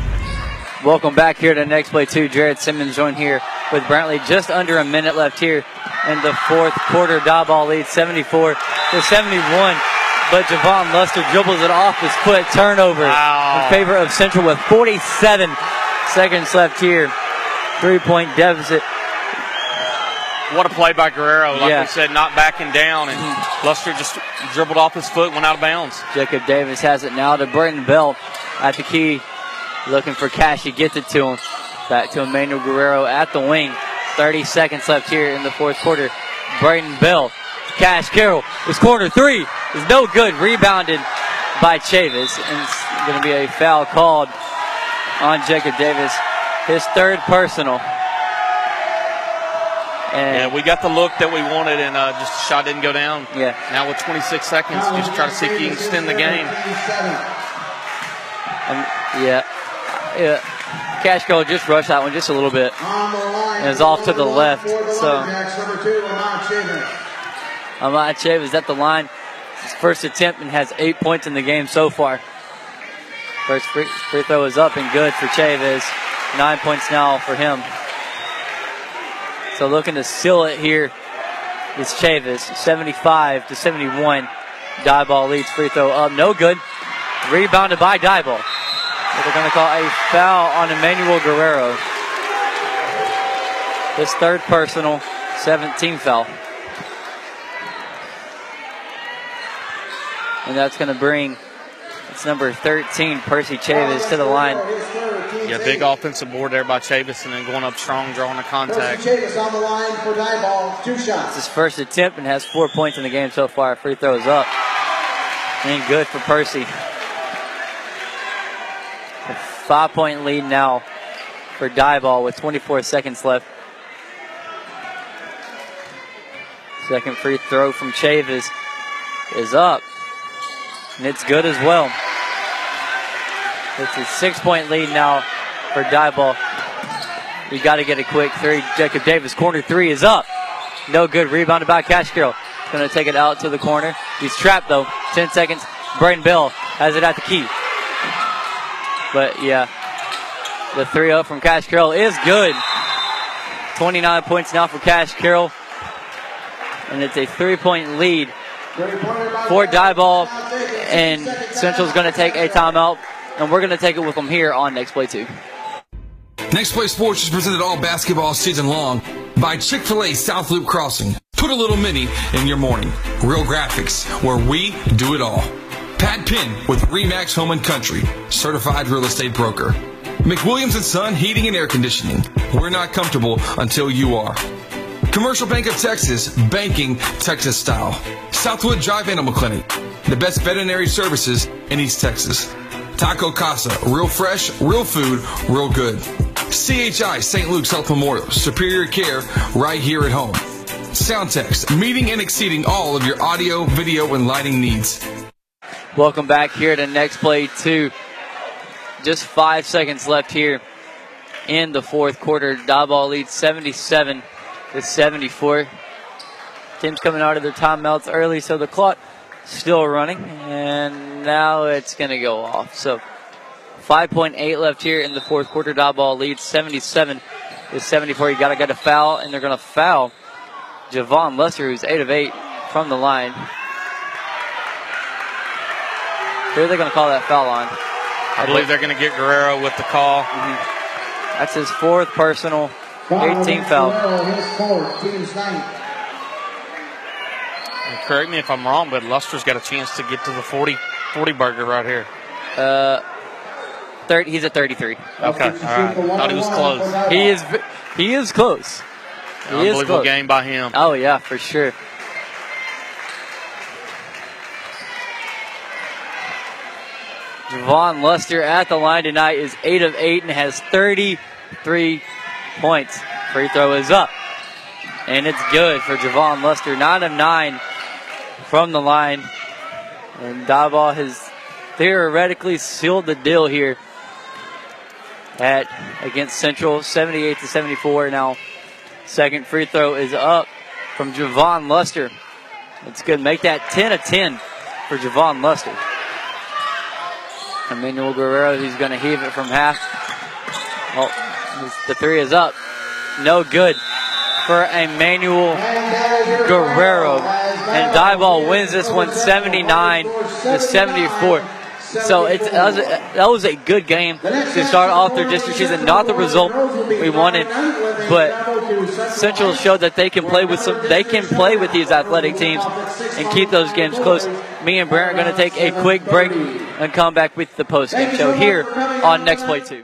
Welcome back here to Next Play 2. Jared Simmons joined here with Brantley. Just under a minute left here in the fourth quarter. Diboll lead 74 to 71. But Javon Luster dribbles it off his foot. Turnover in favor of Central with 47 seconds left here. Three point deficit. What a play by Guerrero. Like Yeah. we said, not backing down, and mm-hmm. Luster just dribbled off his foot, went out of bounds. Jacob Davis has it now to Braden Bell at the key. Looking for Cash. He gets it to him. Back to Emmanuel Guerrero at the wing. 30 seconds left here in the fourth quarter. Braden Bell. Cash Carroll. His corner three is no good. Rebounded by Chavis. And it's going to be a foul called on Jacob Davis. His third personal. And Yeah, we got the look that we wanted, and uh, just the shot didn't go down. Yeah. Now with 26 seconds, just try to see if you can extend the game. Um, yeah. Yeah. Cash Carroll just rushed that one just a little bit. And it's off to the left. So. Ahmad Chavez. Chavis at the line. His first attempt and has eight points in the game so far. First free, free throw is up and good for Chavis. Nine points now for him. So looking to seal it here is Chavis. 75 to 71. Diboll leads free throw up. No good. Rebounded by Diboll. But they're going to call a foul on Emmanuel Guerrero. His third personal, 17 foul. And that's going to bring it's number 13, Percy Chavis, to the line. Yeah, big offensive board there by Chavis, and then going up strong, drawing the contact. Chavis on the line for Diboll. Two It's shots. his first attempt and has four points in the game so far. Free throws up. And good for Percy. Five point lead now for Diboll with 24 seconds left. Second free throw from Chavis is up. And it's good as well. It's a six point lead now for Diboll. We got to get a quick three. Jacob Davis, corner three is up. No good. Rebounded by Cash Carroll. Going to take it out to the corner. He's trapped though. 10 seconds. Braden Bell has it at the key. But yeah, the 3 0 from Cash Carroll is good. 29 points now for Cash Carroll. And it's a three point lead for Diboll. And Central's going to take a timeout. And we're going to take it with them here on Next Play 2. Next Play Sports is presented all basketball season long by Chick fil A South Loop Crossing. Put a little mini in your morning. Real graphics, where we do it all. Pat Pinn with Remax Home and Country, certified real estate broker. McWilliams and Son Heating and Air Conditioning. We're not comfortable until you are. Commercial Bank of Texas, banking Texas style. Southwood Drive Animal Clinic, the best veterinary services in East Texas. Taco Casa, real fresh, real food, real good. CHI St. Luke's Health Memorial, superior care right here at home. Soundtex, meeting and exceeding all of your audio, video, and lighting needs. Welcome back here to Next Play 2. Just five seconds left here in the fourth quarter. Diboll leads 77 to 74. Teams coming out of their timeouts early, so the clock still running, and now it's going to go off. So 5.8 left here in the fourth quarter. Diboll leads 77 to 74. You got to get a foul, and they're going to foul Javon Luster, who's 8 of 8 from the line. Who are they going to call that foul on? I believe they're going to get Guerrero with the call. Mm-hmm. That's his fourth personal 18 foul. Correct me if I'm wrong, but Luster's got a chance to get to the 40, 40 burger right here. Uh, 30, he's at 33. Okay, all right. Thought he was close. He is. He is close. He Unbelievable is close. game by him. Oh yeah, for sure. Javon Luster at the line tonight is 8 of 8 and has 33 points. Free throw is up. And it's good for Javon Luster. 9 of 9 from the line. And Diboll has theoretically sealed the deal here at against Central 78 to 74. Now, second free throw is up from Javon Luster. It's good. Make that 10 of 10 for Javon Luster. Emmanuel Guerrero, he's going to heave it from half. Oh, the three is up. No good for Emmanuel Guerrero. And Diboll wins this one 79 to 74. So it's that was, a, that was a good game to start off their district season. Not the result we wanted, but Central showed that they can play with some. They can play with these athletic teams and keep those games close. Me and Brent are going to take a quick break and come back with the post game show here on Next Play Two.